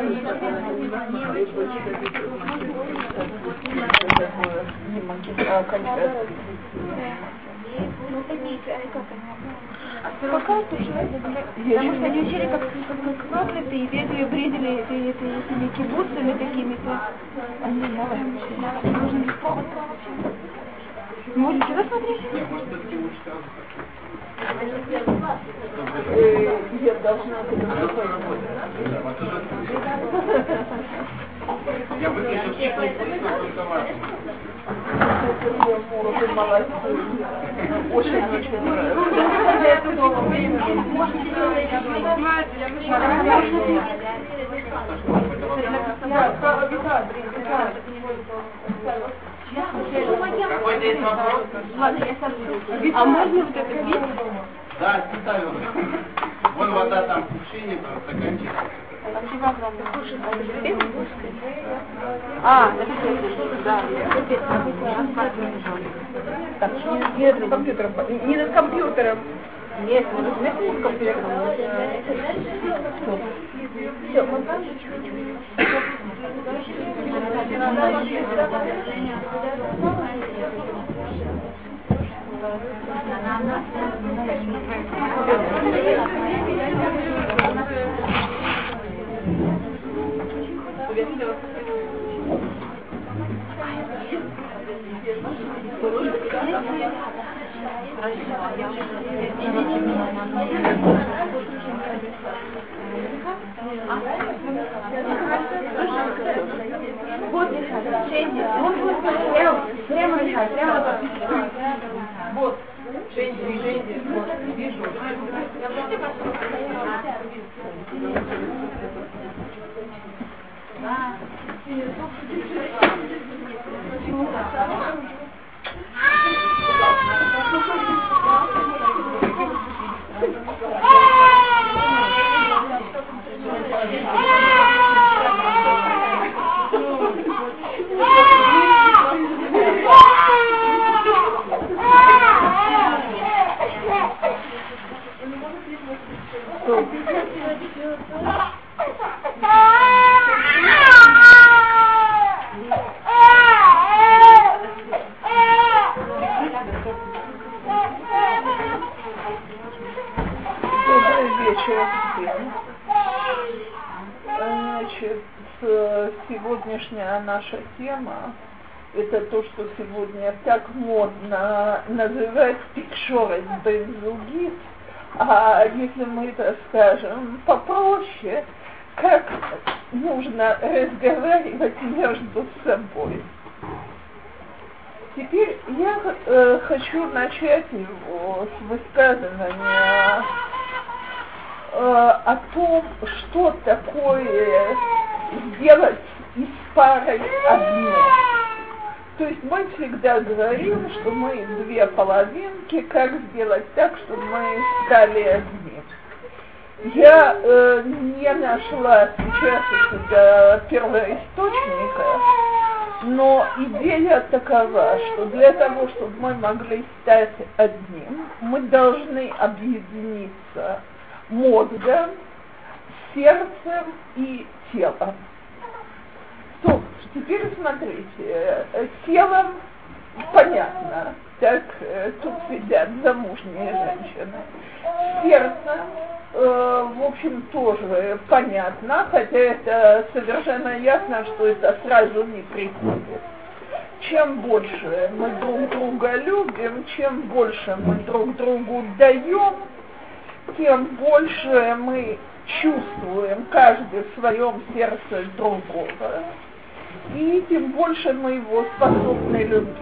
Ну, такие, как они Пока уже, потому что они учили как, как, как маклиты и бегали, бредили это, это, этими кибуцами какими-то. Они молодцы. Можно легко. Можно сюда смотреть? Э, Я должна Я бы сейчас Муры молодцы. Очень-очень нравится. Какой-то есть вопрос? А можно вот это пить? Да, специально. Вон вода там в кувшине, там стаканчик. А, это да. Так, не над компьютером. Не над компьютером. Нет, мы же вместе с компьютером. Все. Вот, Шенди, вот, прямо, прямо, прямо. Вот. Шенди, Шенди, вот, вижу. Добрый что сегодня так модно называть тикшорет бензугит, а если мы это скажем попроще, как нужно разговаривать между собой. Теперь я э, хочу начать его с высказывания э, о том, что такое сделать из пары одно. То есть мы всегда говорим, что мы две половинки, как сделать так, чтобы мы стали одним. Я э, не нашла сейчас у себя первоисточника, но идея такова, что для того, чтобы мы могли стать одним, мы должны объединиться мозгом, сердцем и телом. То, теперь смотрите, э, телом понятно, так э, тут сидят замужние женщины. Сердцем, э, в общем, тоже понятно, хотя это совершенно ясно, что это сразу не приходит. Чем больше мы друг друга любим, чем больше мы друг другу даем, тем больше мы чувствуем каждый в своем сердце другого, и тем больше мы его способны любить.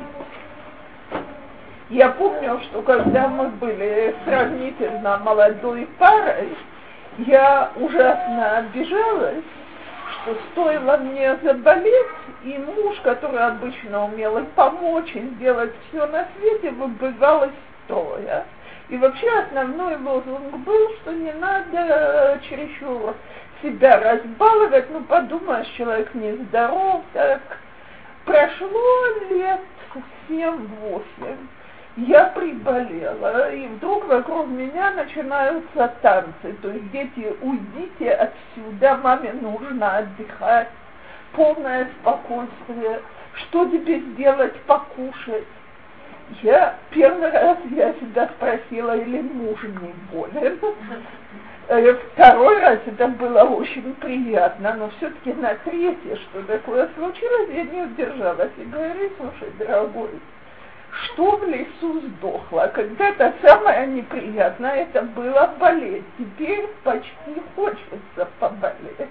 Я помню, что когда мы были сравнительно молодой парой, я ужасно обижалась, что стоило мне заболеть, и муж, который обычно умел и помочь, и сделать все на свете, выбывал из строя. И вообще основной лозунг был, что не надо чересчур себя разбаловать, ну подумаешь, человек нездоров, так прошло лет семь-восемь. я приболела, и вдруг вокруг меня начинаются танцы. То есть дети, уйдите отсюда, маме нужно отдыхать, полное спокойствие. Что тебе сделать, покушать? Я первый раз я себя спросила, или муж не болен. Второй раз это было очень приятно, но все-таки на третье, что такое случилось, я не удержалась и говорю, слушай, дорогой, что в лесу сдохло? Когда-то самое неприятное это было болеть. Теперь почти хочется поболеть.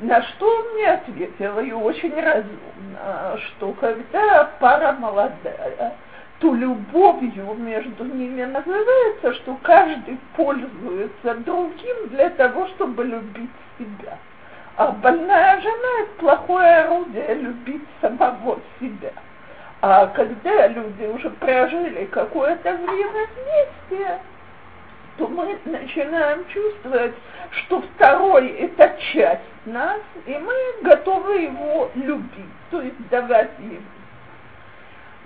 На что он мне ответил, и очень разумно, что когда пара молодая, то любовью между ними называется, что каждый пользуется другим для того, чтобы любить себя. А больная жена – это плохое орудие любить самого себя. А когда люди уже прожили какое-то время вместе, то мы начинаем чувствовать, что второй – это часть нас, и мы готовы его любить, то есть давать ему.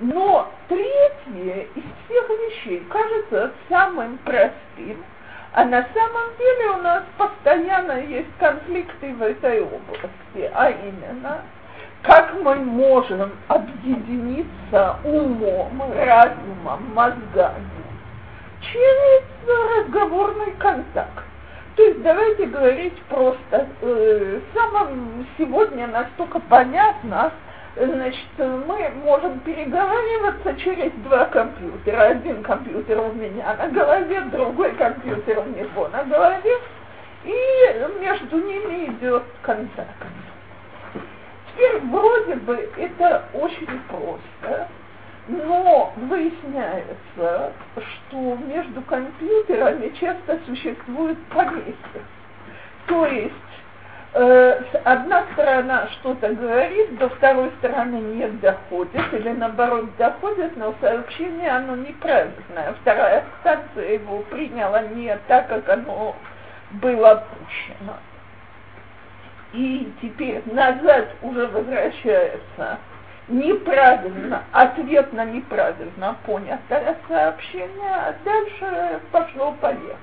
Но третье из всех вещей кажется самым простым, а на самом деле у нас постоянно есть конфликты в этой области, а именно – как мы можем объединиться умом, разумом, мозгами через разговорный контакт. То есть давайте говорить просто, э, самым сегодня настолько понятно, значит, мы можем переговариваться через два компьютера. Один компьютер у меня на голове, другой компьютер у него на голове, и между ними идет контакт. Теперь вроде бы это очень просто, но выясняется, что между компьютерами часто существует помехи. То есть одна сторона что-то говорит, до второй стороны не доходит, или наоборот доходит, но сообщение оно неправильное. Вторая станция его приняла не так, как оно было пущено и теперь назад уже возвращается неправильно, ответ на неправильно понятое сообщение, а дальше пошло-поехало.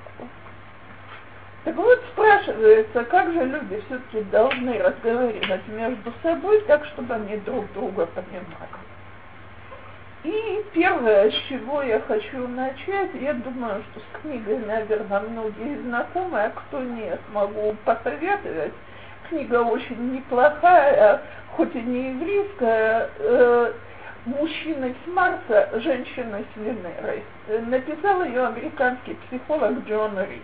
Так вот спрашивается, как же люди все-таки должны разговаривать между собой так, чтобы они друг друга понимали. И первое, с чего я хочу начать, я думаю, что с книгой, наверное, многие знакомы, а кто нет, могу посоветовать – книга очень неплохая, хоть и не еврейская, э, «Мужчины с Марса, женщины с Венеры». Написал ее американский психолог Джон Рид.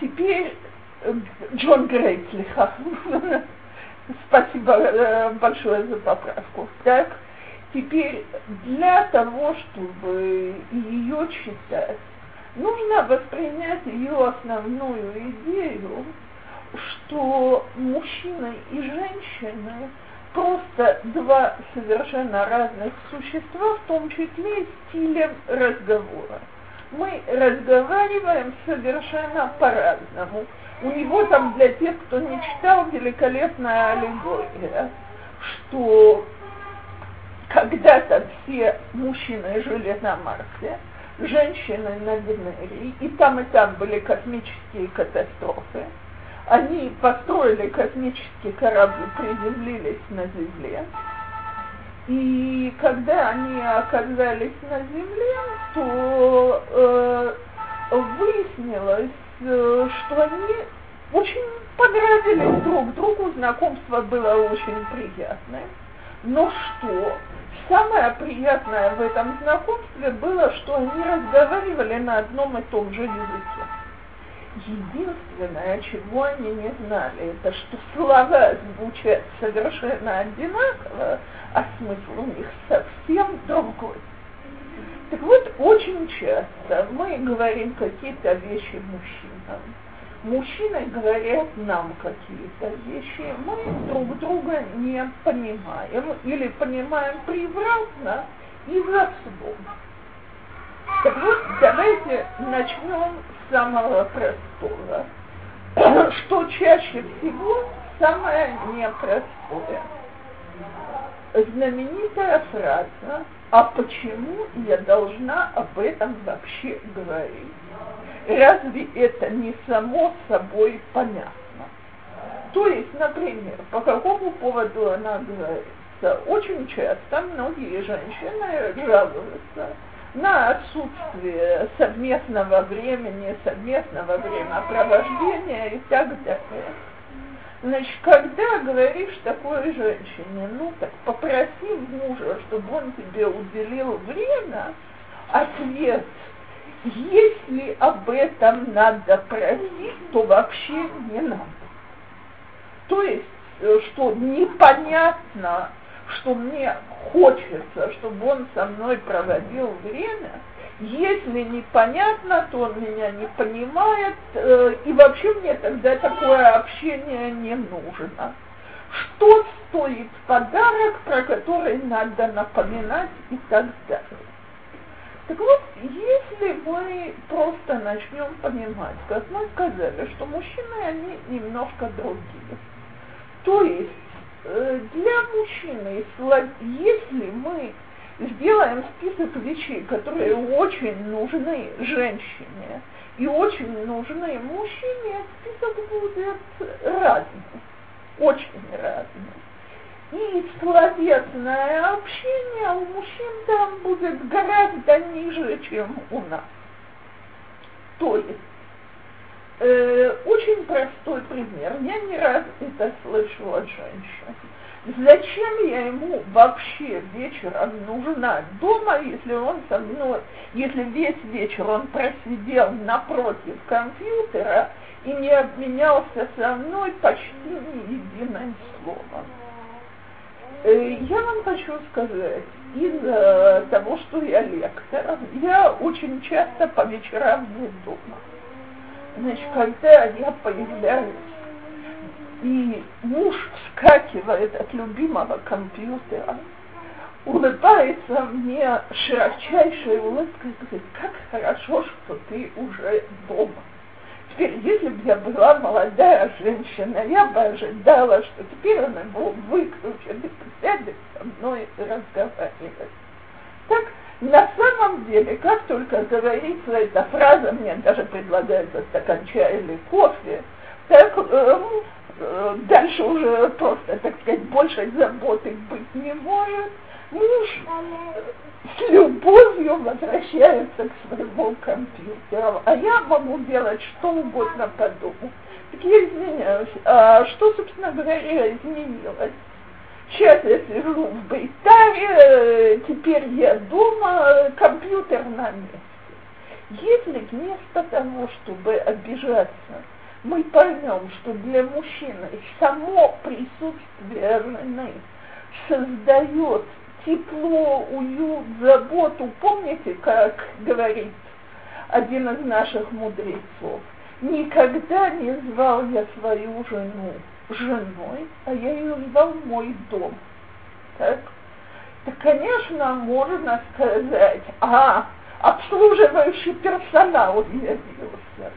Теперь э, Джон Грейт, Спасибо э, большое за поправку. Так, теперь для того, чтобы ее читать, нужно воспринять ее основную идею, что мужчина и женщина просто два совершенно разных существа, в том числе и стилем разговора. Мы разговариваем совершенно по-разному. У него там, для тех, кто не читал, великолепная аллегория, что когда-то все мужчины жили на Марсе, женщины на Венере, и там и там были космические катастрофы они построили космический корабль, приземлились на Земле. И когда они оказались на Земле, то э, выяснилось, э, что они очень понравились друг другу, знакомство было очень приятное. Но что? Самое приятное в этом знакомстве было, что они разговаривали на одном и том же языке. Единственное, чего они не знали, это что слова звучат совершенно одинаково, а смысл у них совсем другой. Так вот, очень часто мы говорим какие-то вещи мужчинам. Мужчины говорят нам какие-то вещи, мы друг друга не понимаем или понимаем превратно из-за слов. Так вот, давайте начнем с самого простого. Что чаще всего самое непростое. знаменитая фраза «А почему я должна об этом вообще говорить?» Разве это не само собой понятно? То есть, например, по какому поводу она говорится? Очень часто многие женщины жалуются на отсутствие совместного времени, совместного времяпровождения и так далее. Значит, когда говоришь такой женщине, ну так попроси мужа, чтобы он тебе уделил время, ответ, если об этом надо просить, то вообще не надо. То есть, э, что непонятно, что мне хочется, чтобы он со мной проводил время, если непонятно, то он меня не понимает, э, и вообще мне тогда такое общение не нужно. Что стоит подарок, про который надо напоминать и так далее. Так вот, если мы просто начнем понимать, как мы сказали, что мужчины, они немножко другие. То есть для мужчины, если мы сделаем список вещей, которые очень нужны женщине и очень нужны мужчине, список будет разный, очень разный. И словесное общение у мужчин там будет гораздо ниже, чем у нас. То есть, э, очень простой пример. Я не раз это слышала от женщин Зачем я ему вообще вечером нужна дома, если он со мной, если весь вечер он просидел напротив компьютера и не обменялся со мной почти ни единым словом? Э, я вам хочу сказать, из-за того, что я лектор, я очень часто по вечерам не дома. Значит, когда я появляюсь и муж вскакивает от любимого компьютера, улыбается мне широчайшей улыбкой и говорит, как хорошо, что ты уже дома. Теперь, если бы я была молодая женщина, я бы ожидала, что теперь он его выключит и сядет со мной разговаривать. Так, на самом деле, как только говорится эта фраза, мне даже предлагается стакан чая или кофе, так э, Э, дальше уже просто, так сказать, больше заботы быть не может. Муж с любовью возвращается к своему компьютеру, а я могу делать что угодно по дому. Так я извиняюсь, а что, собственно говоря, изменилось? Сейчас я сижу в Бейтаре, теперь я дома, компьютер на месте. Если вместо того, чтобы обижаться мы поймем, что для мужчины само присутствие жены создает тепло, уют, заботу. Помните, как говорит один из наших мудрецов? Никогда не звал я свою жену женой, а я ее звал мой дом. Так? Так, конечно, можно сказать, а, обслуживающий персонал явился.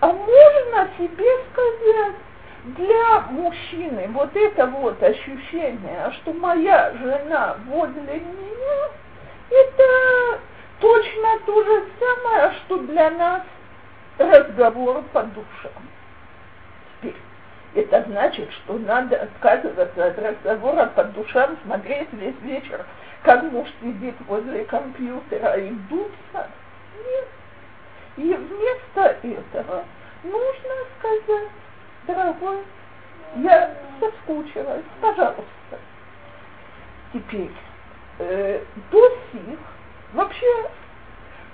А можно себе сказать, для мужчины вот это вот ощущение, что моя жена возле меня, это точно то же самое, что для нас разговор по душам. Это значит, что надо отказываться от разговора по душам, смотреть весь вечер, как муж сидит возле компьютера и дуться. Нет. И вместо этого нужно сказать, дорогой, я соскучилась, пожалуйста. Теперь, э, до сих вообще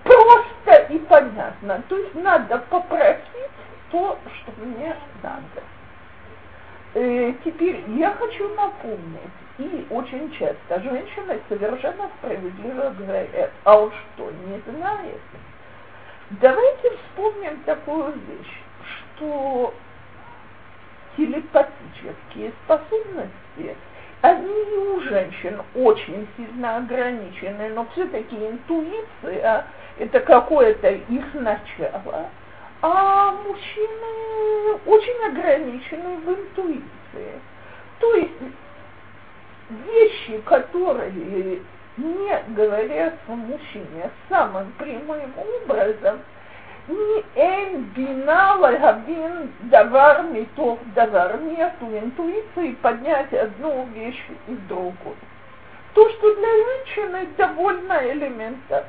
просто и понятно. То есть надо попросить то, что мне надо. Э, теперь я хочу напомнить, и очень часто женщины совершенно справедливо говорят, а он что, не знает? Давайте вспомним такую вещь, что телепатические способности, они и у женщин очень сильно ограничены, но все-таки интуиция – это какое-то их начало, а мужчины очень ограничены в интуиции. То есть вещи, которые не говорятся мужчине самым прямым образом, не эн бина лагабин давар митов давар. Нету интуиции поднять одну вещь из другой. То, что для женщины довольно элементарно.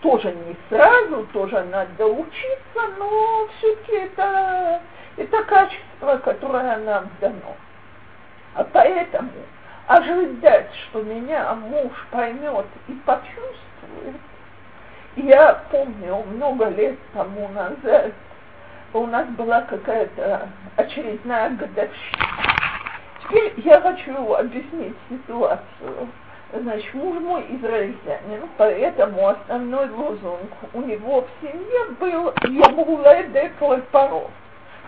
Тоже не сразу, тоже надо учиться, но все-таки это, это качество, которое нам дано. А поэтому ожидать, что меня муж поймет и почувствует, я помню, много лет тому назад у нас была какая-то очередная годовщина. Теперь я хочу объяснить ситуацию. Значит, муж мой израильтянин, поэтому основной лозунг у него в семье был «Йомуле де поров».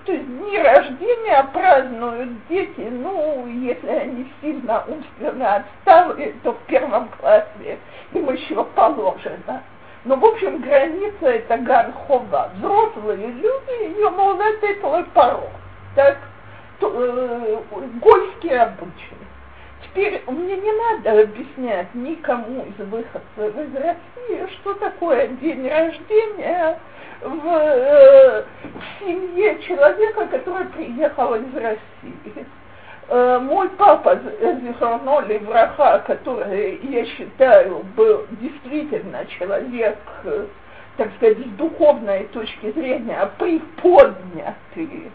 То есть дни рождения празднуют дети, ну, если они сильно умственно отсталые, то в первом классе им еще положено. Но, в общем, граница это Ганхова. Взрослые люди ее могут это порог. Так, то, э, гольский обычай. Теперь мне не надо объяснять никому из выходцев из России, что такое день рождения в, э, в семье человека, который приехал из России. Э, мой папа Зихарно Левраха, который, я считаю, был действительно человек, э, так сказать, с духовной точки зрения приподнятый,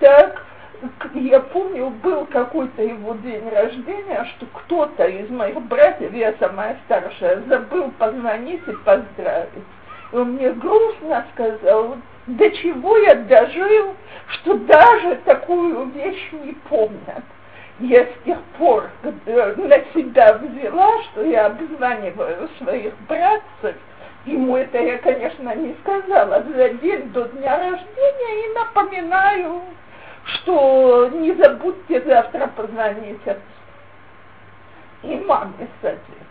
так, я помню, был какой-то его день рождения, что кто-то из моих братьев, я самая старшая, забыл позвонить и поздравить. И он мне грустно сказал, до чего я дожил, что даже такую вещь не помнят. Я с тех пор на себя взяла, что я обзваниваю своих братцев, ему это я, конечно, не сказала, за день до дня рождения и напоминаю, что не забудьте завтра позвонить и маме, соответственно.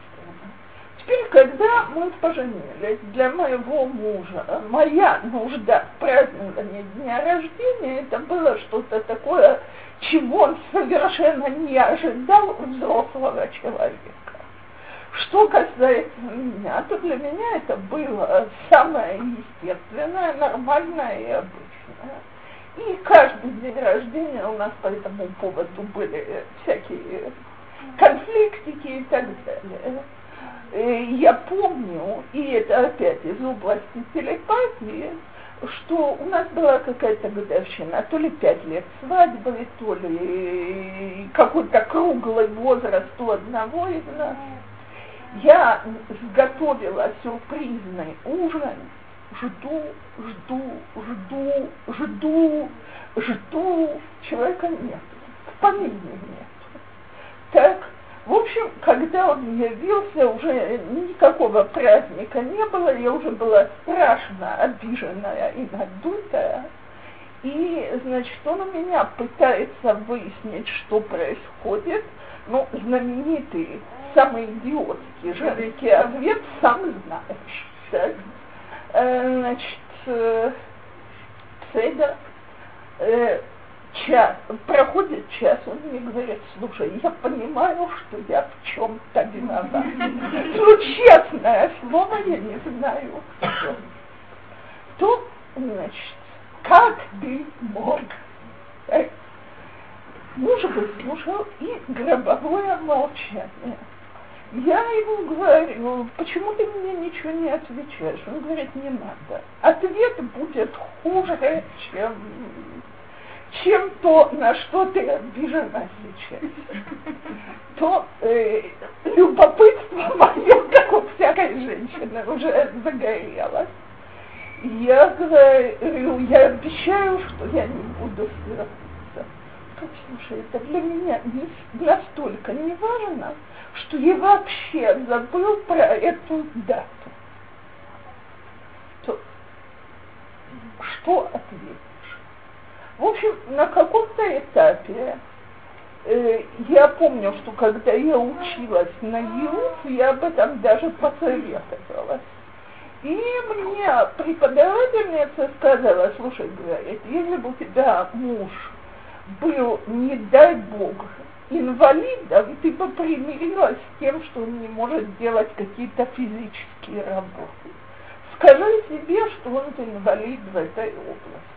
Теперь, когда мы поженились, для моего мужа моя нужда в праздновании дня рождения, это было что-то такое, чего он совершенно не ожидал у взрослого человека. Что касается меня, то для меня это было самое естественное, нормальное и обычное. И каждый день рождения у нас по этому поводу были всякие конфликтики и так далее. Э, я помню, и это опять из области телепатии, что у нас была какая-то годовщина, то ли пять лет свадьбы, то ли какой-то круглый возраст у одного из нас. Я сготовила сюрпризный ужин, жду, жду, жду, жду, жду, человека нет, в помине нет. Так, в общем, когда он явился, уже никакого праздника не было, я уже была страшно обиженная и надутая. И, значит, он у меня пытается выяснить, что происходит. Ну, знаменитый, самый идиотский женский ответ «сам знаешь». Так? Э, значит, э, Цедер, э, час, проходит час, он мне говорит, слушай, я понимаю, что я в чем-то виноват. Ну, честное слово, я не знаю, что. То, значит, как ты мог? Муж выслушал и гробовое молчание. Я ему говорю, почему ты мне ничего не отвечаешь? Он говорит, не надо. Ответ будет хуже, чем чем то, на что ты обижена сейчас, то э, любопытство мое, как у всякой женщины, уже загорелось. Я говорю, я обещаю, что я не буду ссориться. Слушай, это для меня не, настолько не важно, что я вообще забыл про эту дату. То, что ответить? В общем, на каком-то этапе э, я помню, что когда я училась на ЕУФ, я об этом даже посоветовалась. И мне преподавательница сказала, слушай, говорит, если бы у тебя муж был, не дай бог, инвалидом, ты бы примирилась с тем, что он не может делать какие-то физические работы. Скажи себе, что он инвалид в этой области.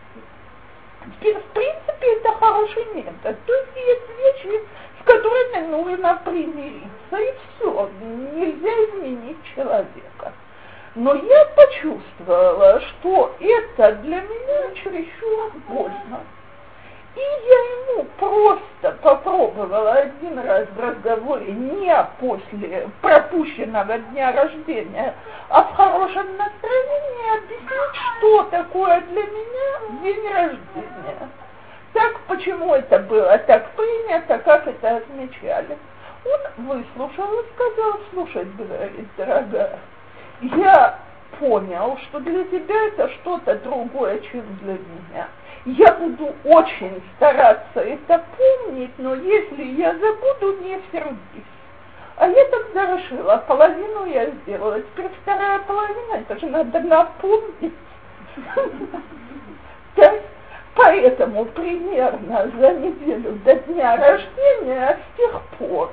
Теперь, в принципе, это хороший метод. То есть есть вещи, с которыми нужно примириться, и все. Нельзя изменить человека. Но я почувствовала, что это для меня чересчур больно. И я ему просто попробовала один раз в разговоре, не после пропущенного дня рождения, а в хорошем настроении объяснить, что такое для меня день рождения. Так, почему это было так принято, как это отмечали. Он выслушал и сказал, слушай, говорит, дорогая, я понял, что для тебя это что-то другое, чем для меня. Я буду очень стараться это помнить, но если я забуду, не сердись. А я тогда решила, половину я сделала, теперь вторая половина, это же надо напомнить. Поэтому примерно за неделю до дня рождения с тех пор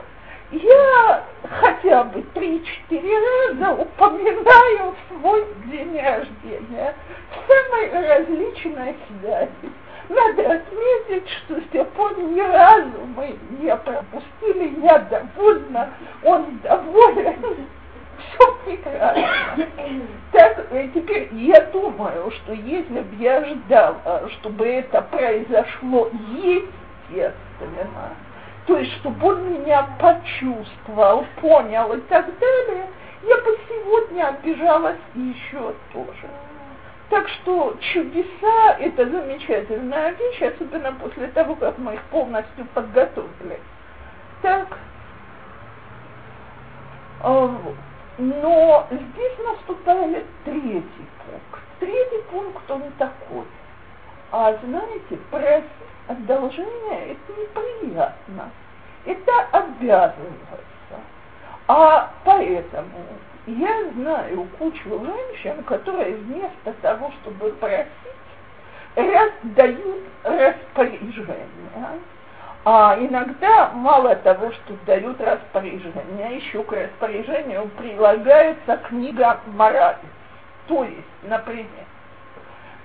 я хотя бы три-четыре раза упоминаю свой день рождения в самой различной связи. Надо отметить, что с тех пор ни разу мы не пропустили, я довольна, он доволен. Все прекрасно. Так, э, теперь я думаю, что если бы я ждала, чтобы это произошло естественно, то есть чтобы он меня почувствовал, понял и так далее, я бы сегодня обижалась еще тоже. Так что чудеса – это замечательная вещь, особенно после того, как мы их полностью подготовили. Так, а, но здесь наступает третий пункт. Третий пункт, он такой. А знаете, просить одолжение – это неприятно, это обязывается. А поэтому я знаю кучу женщин, которые вместо того, чтобы просить, раздают распоряжения. А иногда мало того, что дают распоряжение, еще к распоряжению прилагается книга морали. То есть, например,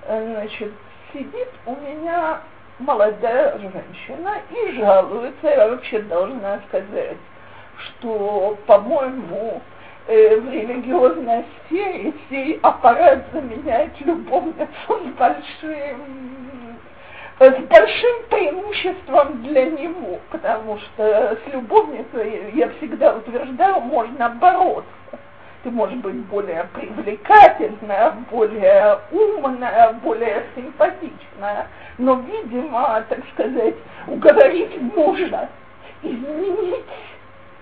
значит, сидит у меня молодая женщина и жалуется, я вообще должна сказать, что, по-моему, э, в религиозной сфере аппарат заменяет любовницу с большим, с большим преимуществом для него, потому что с любовницей, я всегда утверждала, можно бороться ты можешь быть более привлекательная, более умная, более симпатичная, но, видимо, так сказать, уговорить мужа изменить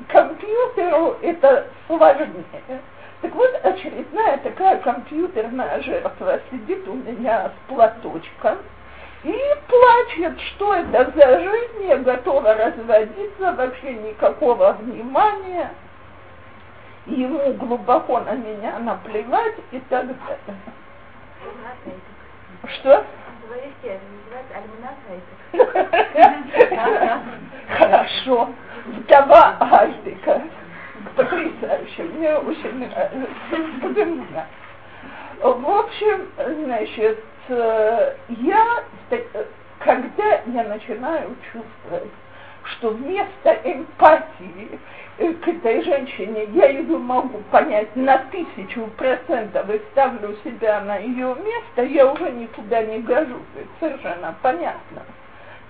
компьютеру это сложнее. Так вот, очередная такая компьютерная жертва. Сидит у меня с платочком и плачет, что это за жизнь, я готова разводиться, вообще никакого внимания ему глубоко на меня наплевать и так далее. Что? Хорошо. Вдова Альдика. Потрясающе. Мне очень нравится. В общем, значит, я, когда я начинаю чувствовать, что вместо эмпатии к этой женщине, я ее могу понять на тысячу процентов и ставлю себя на ее место, я уже никуда не гожусь. Это совершенно понятно.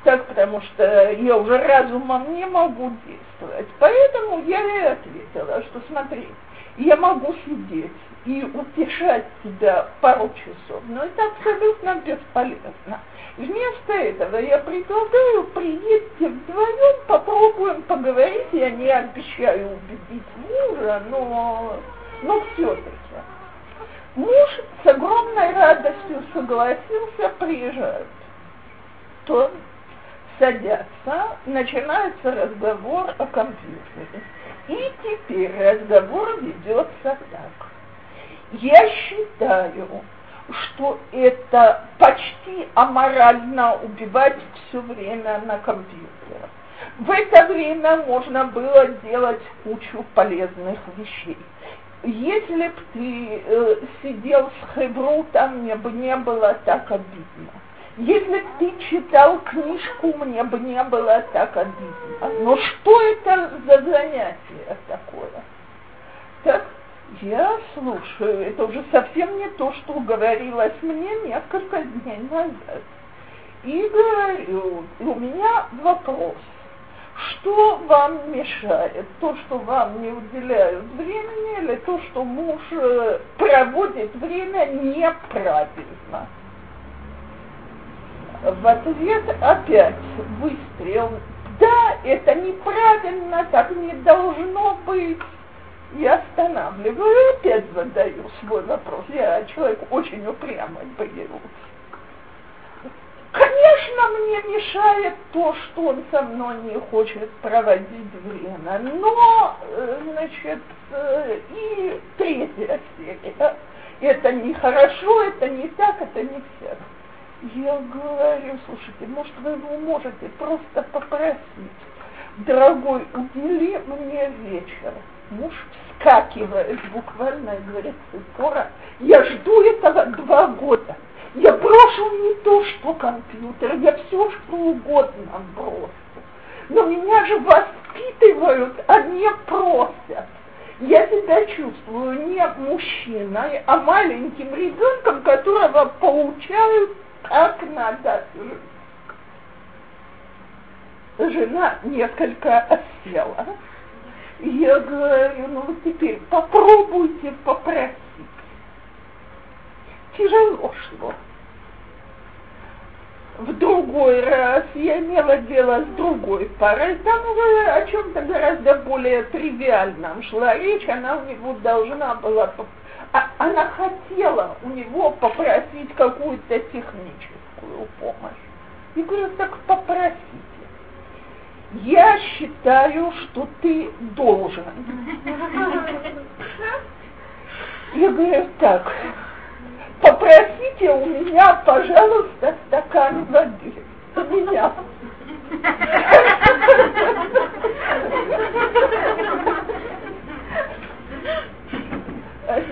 Так, потому что я уже разумом не могу действовать. Поэтому я ей ответила, что смотри, я могу сидеть и утешать тебя пару часов, но это абсолютно бесполезно. Вместо этого я предлагаю, приедьте вдвоем, попробуем поговорить. Я не обещаю убедить мужа, но, но все-таки. Муж с огромной радостью согласился, приезжать. То садятся, начинается разговор о компьютере. И теперь разговор ведется так. Я считаю, что это почти аморально убивать все время на компьютере. В это время можно было делать кучу полезных вещей. Если бы ты э, сидел с Хебру, там мне бы не было так обидно. Если бы ты читал книжку, мне бы не было так обидно. Но что это за занятие такое? Так, я слушаю, это уже совсем не то, что говорилось мне несколько дней назад. И говорю, у меня вопрос. Что вам мешает? То, что вам не уделяют времени, или то, что муж э, проводит время неправильно? В ответ опять выстрел. Да, это неправильно, так не должно быть и останавливаю, и опять задаю свой вопрос. Я человек очень упрямый боюсь. Конечно, мне мешает то, что он со мной не хочет проводить время, но, э, значит, э, и третья серия. Это не хорошо, это не так, это не всяк. Я говорю, слушайте, может, вы его можете просто попросить, дорогой, удели мне вечер муж вскакивает буквально и говорит, Ципора, я жду этого два года. Я брошу не то, что компьютер, я все, что угодно брошу. Но меня же воспитывают, а не просят. Я себя чувствую не мужчиной, а маленьким ребенком, которого получают как надо Жена несколько осела я говорю, ну вот теперь попробуйте попросить. Тяжело шло. В другой раз я имела дело с другой парой, там о чем-то гораздо более тривиальном шла речь, она у него должна была, а, она хотела у него попросить какую-то техническую помощь. Я говорю, так попросите я считаю, что ты должен. Я говорю, так, попросите у меня, пожалуйста, стакан воды. У меня.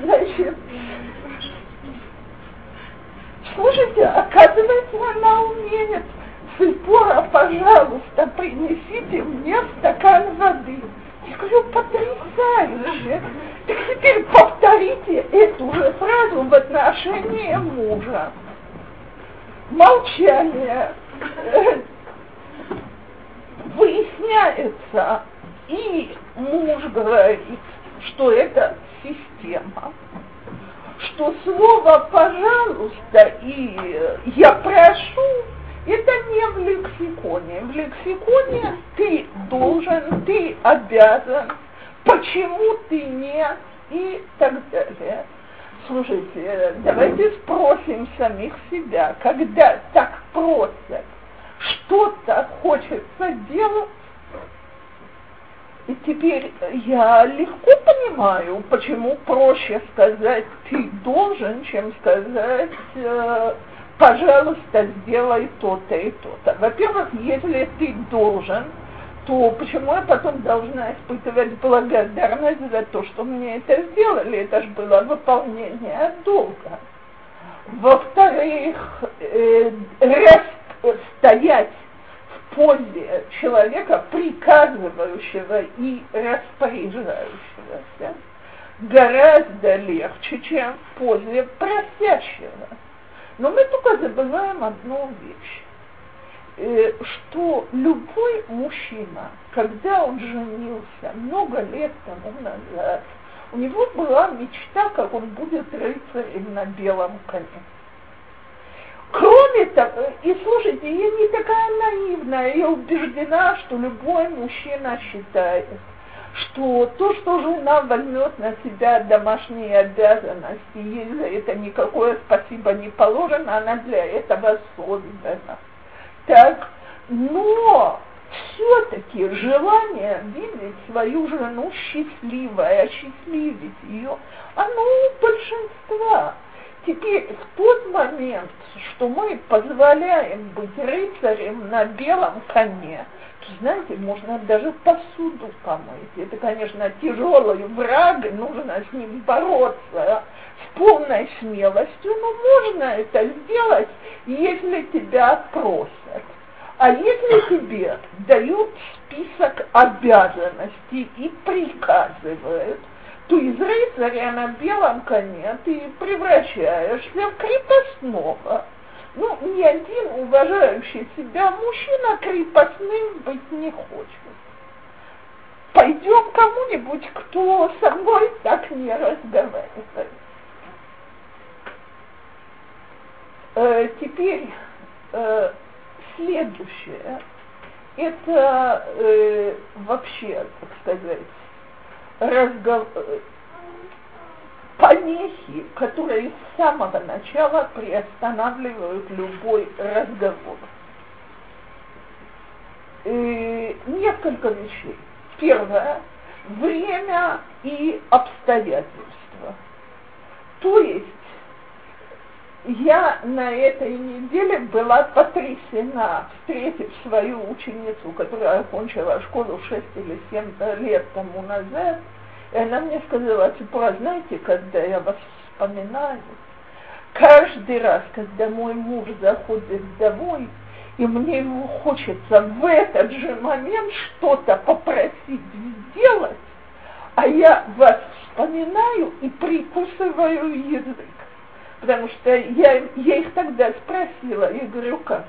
Значит, слушайте, оказывается, она умеет Ципора, пожалуйста, принесите мне стакан воды. Я говорю, потрясающе. Так теперь повторите эту же фразу в отношении мужа. Молчание. Выясняется, и муж говорит, что это система что слово «пожалуйста» и «я прошу» Это не в лексиконе. В лексиконе ты должен, ты обязан, почему ты не и так далее. Слушайте, давайте спросим самих себя, когда так просят, что-то хочется делать, и теперь я легко понимаю, почему проще сказать ты должен, чем сказать э, пожалуйста, сделай то-то и то-то. Во-первых, если ты должен, то почему я потом должна испытывать благодарность за то, что мне это сделали? Это же было выполнение долга. Во-вторых, э, стоять в позе человека, приказывающего и распоряжающегося, гораздо легче, чем в позе просящего. Но мы только забываем одну вещь, э, что любой мужчина, когда он женился много лет тому назад, у него была мечта, как он будет рыцарем на белом коне. Кроме того, и слушайте, я не такая наивная, я убеждена, что любой мужчина считает, что то, что жена возьмет на себя домашние обязанности, ей за это никакое спасибо не положено, она для этого создана. Так, но все-таки желание видеть свою жену счастливой, осчастливить ее, оно у большинства. Теперь, в тот момент, что мы позволяем быть рыцарем на белом коне, знаете, можно даже посуду помыть. Это, конечно, тяжелый враг, нужно с ним бороться с полной смелостью, но можно это сделать, если тебя просят. А если тебе дают список обязанностей и приказывают, то из рыцаря на белом коне ты превращаешься в крепостного. Ну, ни один уважающий себя мужчина крепостным быть не хочет. Пойдем кому-нибудь, кто со мной так не разговаривает. Э, теперь э, следующее. Это э, вообще, так сказать, разговор, помехи, которые с самого начала приостанавливают любой разговор. И несколько вещей. Первое – время и обстоятельства. То есть я на этой неделе была потрясена, встретив свою ученицу, которая окончила школу 6 или 7 лет тому назад, и она мне сказала, Ципура, знаете, когда я вас вспоминаю, каждый раз, когда мой муж заходит домой, и мне ему хочется в этот же момент что-то попросить сделать, а я вас вспоминаю и прикусываю язык. Потому что я, я их тогда спросила, я говорю, как?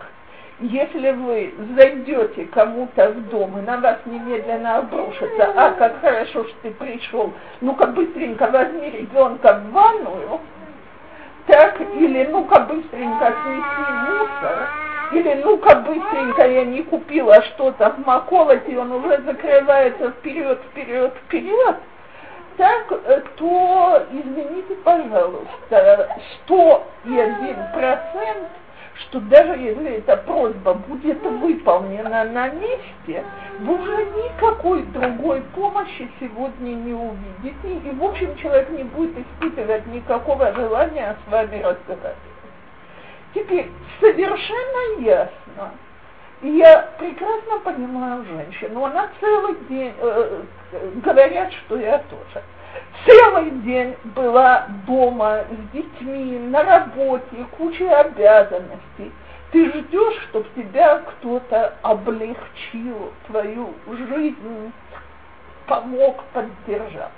Если вы зайдете кому-то в дом, и на вас немедленно обрушится, а, как хорошо, что ты пришел, ну-ка быстренько возьми ребенка в ванную, так, или ну-ка быстренько снеси мусор, или ну-ка быстренько я не купила что-то в маколоте, он уже закрывается вперед, вперед, вперед, так, э, то, извините, пожалуйста, 101 процент, что даже если эта просьба будет выполнена на месте, вы уже никакой другой помощи сегодня не увидите, и, в общем, человек не будет испытывать никакого желания с вами разговаривать. Теперь, совершенно ясно, и я прекрасно понимаю женщину, она целый день, э, говорят, что я тоже. Целый день была дома с детьми, на работе, куча обязанностей. Ты ждешь, чтобы тебя кто-то облегчил твою жизнь, помог, поддержал.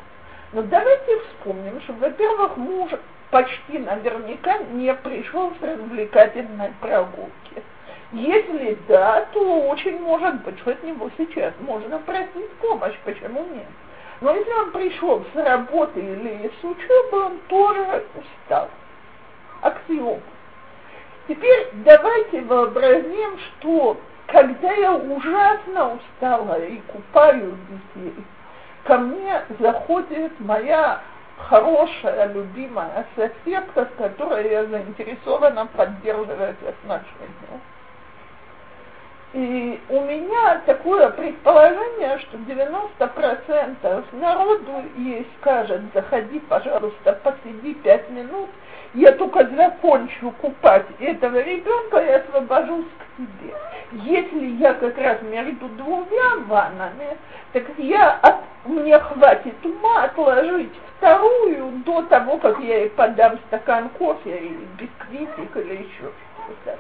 Но давайте вспомним, что, во-первых, муж почти наверняка не пришел с развлекательной прогулки. Если да, то очень может быть, что от него сейчас можно просить помощь, почему нет? Но если он пришел с работы или с учебы, он тоже устал. Аксиом. Теперь давайте вообразим, что когда я ужасно устала и купаю детей, ко мне заходит моя хорошая, любимая соседка, с которой я заинтересована поддерживать отношения. И у меня такое предположение, что 90% народу ей скажет, заходи, пожалуйста, посиди пять минут, я только закончу купать этого ребенка и освобожусь к тебе. Если я как раз между двумя ваннами, так я от, мне хватит ума отложить вторую до того, как я ей подам стакан кофе или бисквитик или еще что-то.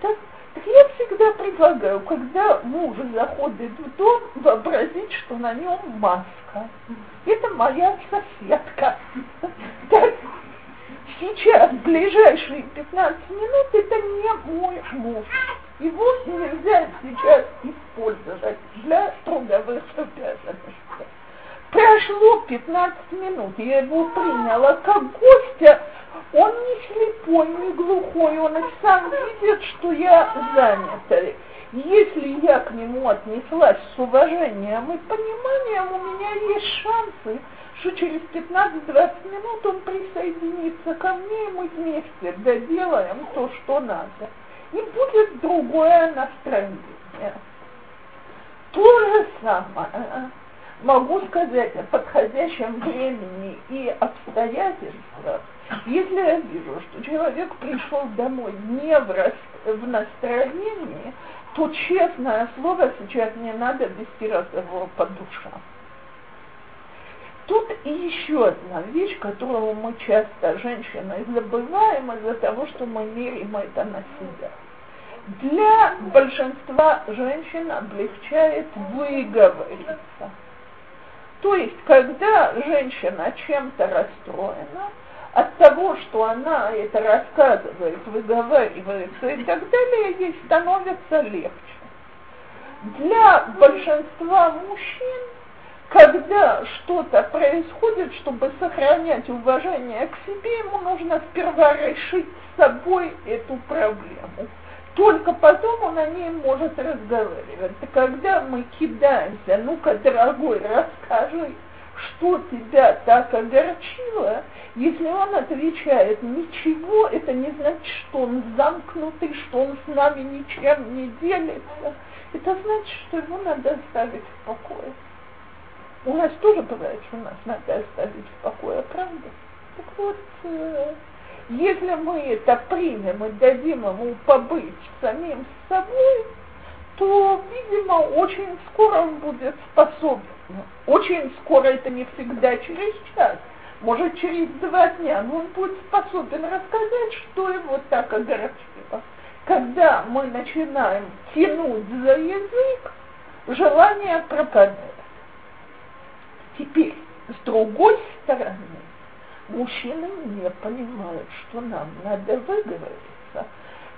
Так я всегда предлагаю, когда муж заходит в дом, вообразить, что на нем маска. Это моя соседка. Так, сейчас, в ближайшие 15 минут, это не мой муж. Его нельзя сейчас использовать для трудовых обязанностей. Прошло 15 минут, я его приняла как гостя, он не слепой, не глухой, он и сам видит, что я занята. Если я к нему отнеслась с уважением и пониманием, у меня есть шансы, что через 15-20 минут он присоединится ко мне, и мы вместе доделаем то, что надо. И будет другое настроение. То же самое могу сказать о подходящем времени и обстоятельствах, Если я вижу, что человек пришел домой не в, рас... в настроении, то честное слово сейчас не надо вести разговор по душам. Тут и еще одна вещь, которую мы часто, женщины, забываем из-за того, что мы меряем это на себя. Для большинства женщин облегчает выговориться. То есть, когда женщина чем-то расстроена, от того, что она это рассказывает, выговаривается и так далее, ей становится легче. Для большинства мужчин когда что-то происходит, чтобы сохранять уважение к себе, ему нужно сперва решить с собой эту проблему. Только потом он о ней может разговаривать. Когда мы кидаемся, ну-ка, дорогой, расскажи, что тебя так огорчило, если он отвечает ничего, это не значит, что он замкнутый, что он с нами ничем не делится. Это значит, что его надо оставить в покое. У нас тоже бывает, что нас надо оставить в покое, правда? Так вот, э, если мы это примем и дадим ему побыть самим собой, то, видимо, очень скоро он будет способен. Очень скоро это не всегда через час, может через два дня, но он будет способен рассказать, что его так огорчило. Когда мы начинаем тянуть за язык, желание пропадает. Теперь, с другой стороны, мужчины не понимают, что нам надо выговориться.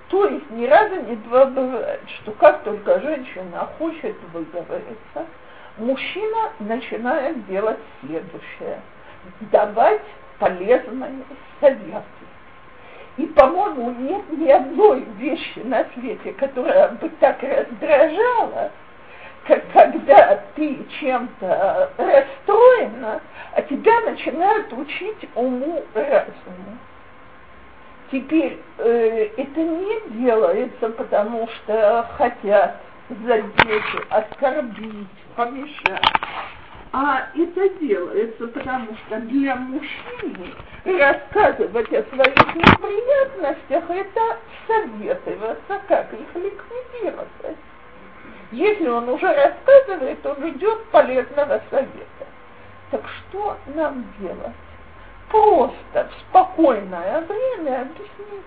То есть ни разу не два бывает, что как только женщина хочет выговориться, мужчина начинает делать следующее. Давать полезные советы. И, по-моему, нет ни одной вещи на свете, которая бы так раздражала, когда ты чем-то расстроена, а тебя начинают учить уму разуму. Теперь э, это не делается, потому что хотят задеть, оскорбить, помешать. А это делается, потому что для мужчины рассказывать о своих неприятностях – это советоваться, как их ликвидировать. Если он уже рассказывает, он ждет полезного совета. Так что нам делать? Просто в спокойное время объяснить,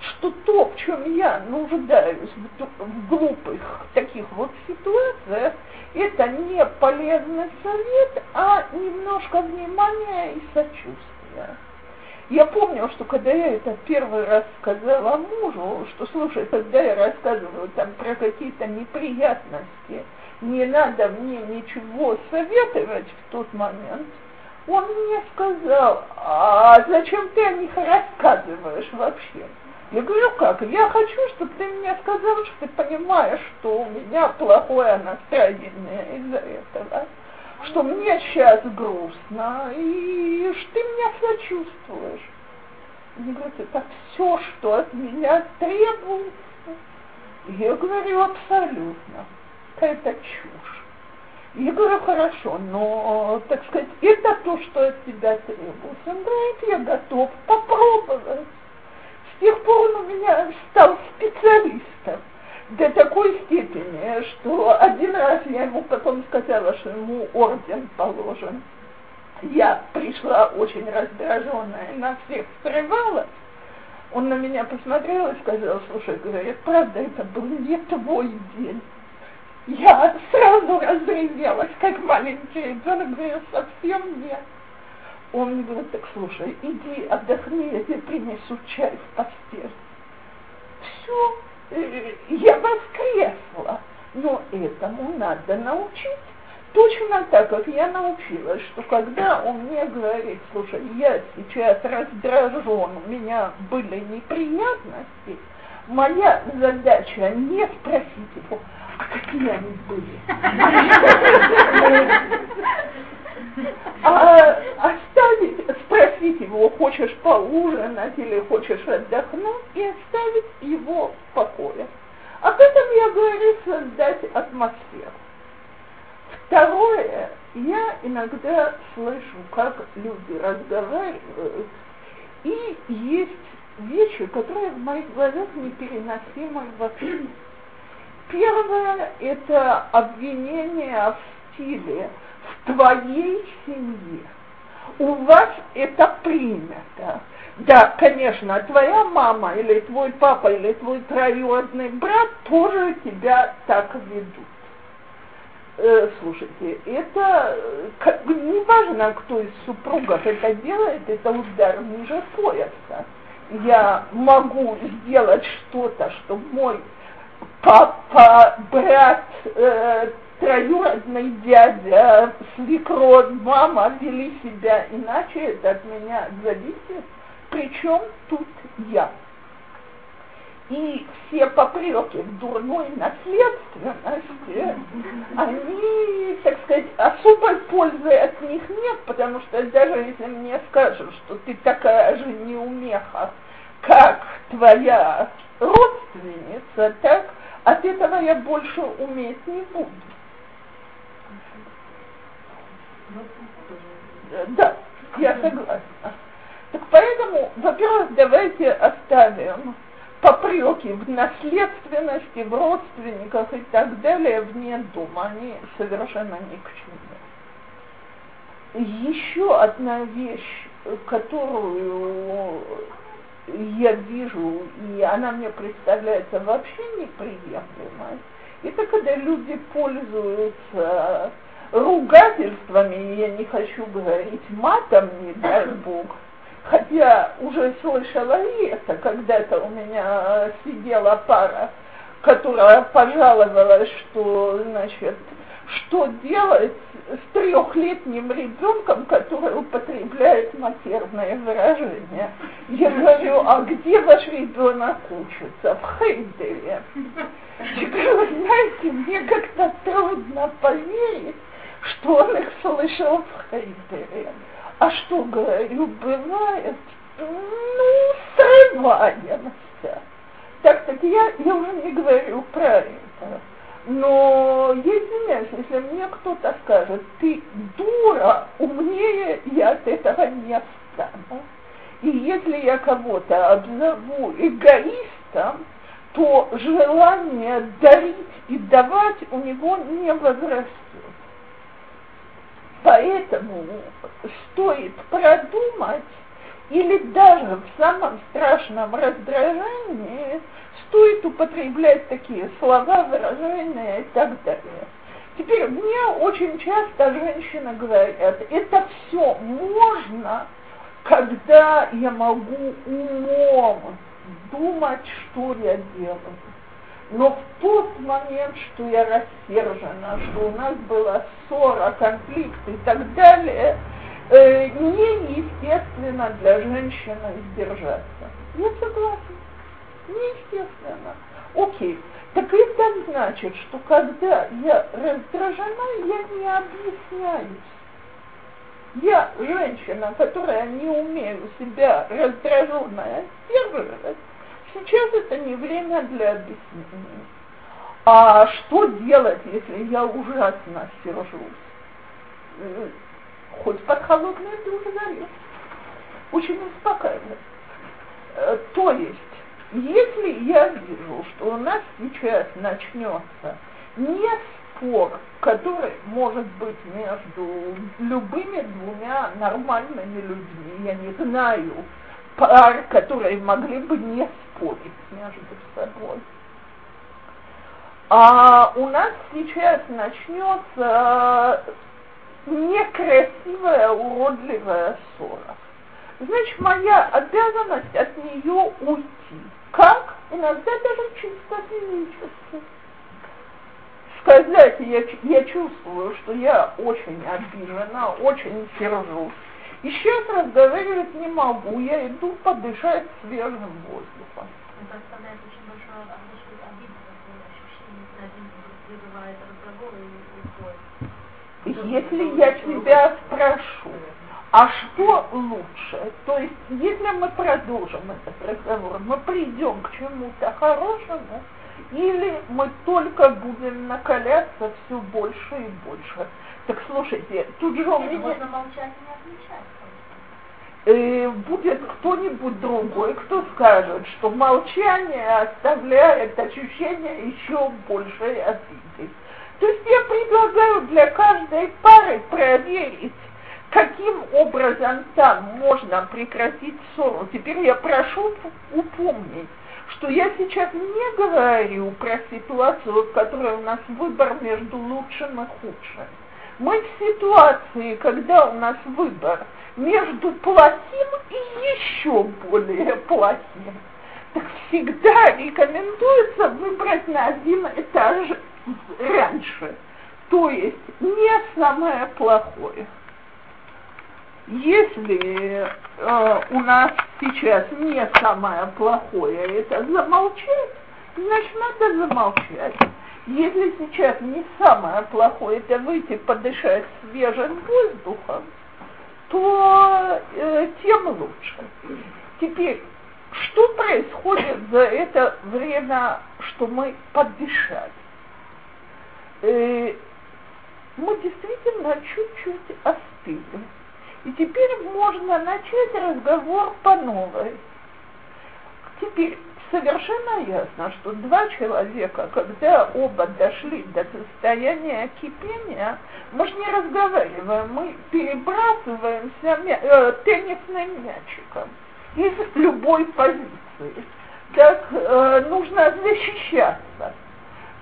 что то, в чем я нуждаюсь в, в глупых таких вот ситуациях, это не полезный совет, а немножко внимания и сочувствия. Я помню, что когда я это первый раз сказала мужу, что, слушай, когда я рассказываю там про какие-то неприятности, не надо мне ничего советовать в тот момент, он мне сказал, а зачем ты о них рассказываешь вообще? Я говорю, как? Я хочу, чтобы ты мне сказал, что ты понимаешь, что у меня плохое настроение из-за этого что мне сейчас грустно, и что ты меня сочувствуешь. Они говорят, это все, что от меня требуется. Я говорю, абсолютно. Это чушь. Я говорю, хорошо, но, так сказать, это то, что от тебя требуется. Он говорит, я готов попробовать. Тех пор он у меня стал специалистом до такой степени, что один раз я ему потом сказала, что ему орден положен. Я пришла очень раздраженная, на всех срывалась. Он на меня посмотрел и сказал, слушай, говорит, правда, это был не твой день. Я сразу разревелась, как маленький ребенок, говорю, совсем нет. Он мне говорит, так слушай, иди отдохни, я тебе принесу чай в постель. Все, я воскресла. Но этому надо научить. Точно так, как я научилась, что когда он мне говорит, слушай, я сейчас раздражен, у меня были неприятности, моя задача не спросить его, а какие они были. А оставить, спросить его, хочешь поужинать или хочешь отдохнуть, и оставить его в покое. Об этом я говорю создать атмосферу. Второе, я иногда слышу, как люди разговаривают, И есть вещи, которые в моих глазах непереносимы вообще. Первое – это обвинение в стиле в твоей семье. У вас это принято. Да, конечно, твоя мама или твой папа или твой троюродный брат тоже тебя так ведут. Э, слушайте, это как бы не важно, кто из супругов это делает, это удар ниже пояса. Я могу сделать что-то, чтобы мой папа, брат, э, троюродный дядя, свекровь, мама вели себя иначе, это от меня зависит. Причем тут я? И все попреки в дурной наследственности, они, так сказать, особой пользы от них нет, потому что даже если мне скажут, что ты такая же неумеха, как твоя родственница, так от этого я больше уметь не буду. Да, я согласна. Так поэтому, во-первых, давайте оставим попреки в наследственности, в родственниках и так далее вне дома. Они совершенно ни к чему. Еще одна вещь, которую я вижу, и она мне представляется вообще неприемлемой, это когда люди пользуются ругательствами, я не хочу говорить матом, не дай Бог, хотя уже слышала и это, когда-то у меня сидела пара, которая пожаловалась, что, значит, что делать с трехлетним ребенком, который употребляет матерное выражение. Я говорю, а где ваш ребенок учится? В Хейдере. Я говорю, знаете, мне как-то трудно поверить, что он их слышал в Хейдере. А что, говорю, бывает? Ну, срываемся. Так, так я, я уже не говорю про это. Но я извиняюсь, если мне кто-то скажет, ты дура, умнее я от этого не стану. И если я кого-то обзову эгоистом, то желание дарить и давать у него не возрастет. Поэтому стоит продумать или даже в самом страшном раздражении стоит употреблять такие слова, выражения и так далее. Теперь мне очень часто женщины говорят, это все можно, когда я могу умом думать, что я делаю. Но в тот момент, что я рассержена, что у нас была ссора, конфликт и так далее, э, неестественно для женщины сдержаться. Я согласна. Неестественно. Окей. Так это значит, что когда я раздражена, я не объясняюсь. Я женщина, которая не умею себя раздраженная сдерживать, Сейчас это не время для объяснений. А что делать, если я ужасно сержусь? Э, хоть под холодный душ залез. Очень успокаивает. Э, то есть, если я вижу, что у нас сейчас начнется не спор, который может быть между любыми двумя нормальными людьми, я не знаю, пар, которые могли бы не спорить между собой. А у нас сейчас начнется некрасивая, уродливая ссора. Значит, моя обязанность от нее уйти. Как? Иногда даже чисто физически. Сказать, я, я чувствую, что я очень обижена, очень сержусь и сейчас разговаривать не могу, я иду подышать свежим воздухом. Если я тебя спрошу, а что лучше? То есть, если мы продолжим этот разговор, мы придем к чему-то хорошему, или мы только будем накаляться все больше и больше. Так слушайте, тут же меня... Можно молчать и не отвечать. э, будет кто-нибудь другой, кто скажет, что молчание оставляет ощущение еще большей обиды. То есть я предлагаю для каждой пары проверить, каким образом там можно прекратить ссору. Теперь я прошу упомнить, что я сейчас не говорю про ситуацию, в которой у нас выбор между лучшим и худшим. Мы в ситуации, когда у нас выбор между плохим и еще более плохим. Так всегда рекомендуется выбрать на один этаж раньше. То есть не самое плохое. Если э, у нас сейчас не самое плохое это замолчать, значит надо замолчать. Если сейчас не самое плохое это выйти подышать свежим воздухом, то э, тем лучше. Теперь, что происходит за это время, что мы подышали? Э, мы действительно чуть-чуть остыли. И теперь можно начать разговор по новой. Теперь совершенно ясно, что два человека, когда оба дошли до состояния кипения, мы же не разговариваем, мы перебрасываемся э, теннисным мячиком из любой позиции. Так э, нужно защищаться.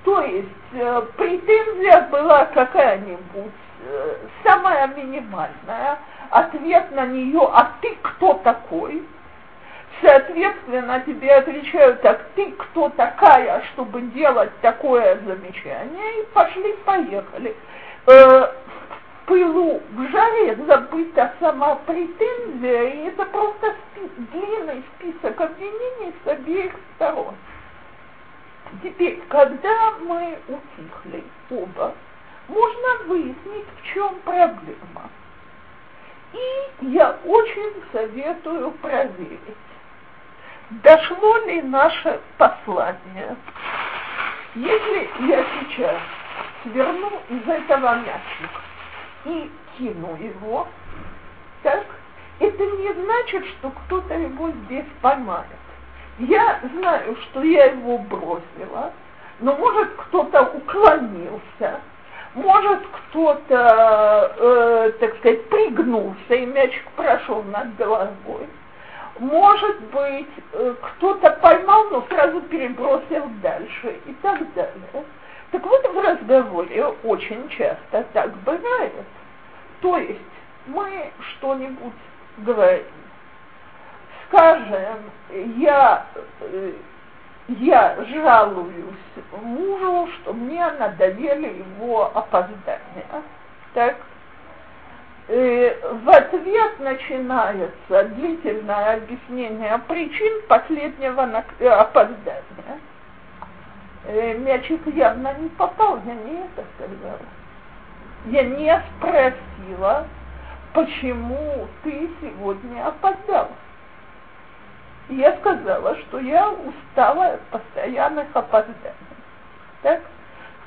То есть э, претензия была какая-нибудь, э, самая минимальная, ответ на нее, а ты кто такой? Соответственно, тебе отвечают, так ты кто такая, чтобы делать такое замечание, и пошли-поехали. Э, в пылу, в жаре забыта сама претензия, и это просто спи- длинный список обвинений с обеих сторон. Теперь, когда мы утихли оба, можно выяснить, в чем проблема. И я очень советую проверить, дошло ли наше послание. Если я сейчас сверну из этого мячика и кину его, так, это не значит, что кто-то его здесь поймает. Я знаю, что я его бросила, но может кто-то уклонился, может кто-то, э, так сказать, пригнулся, и мячик прошел над головой. Может быть, э, кто-то поймал, но сразу перебросил дальше и так далее. Так вот в разговоре очень часто так бывает. То есть мы что-нибудь говорим. Скажем, я, э, я жалуюсь мужу, что мне надоели его опоздания. Так? И в ответ начинается длительное объяснение причин последнего опоздания. И мячик явно не попал, я не это сказала. Я не спросила, почему ты сегодня опоздал. Я сказала, что я устала от постоянных опозданий. Так?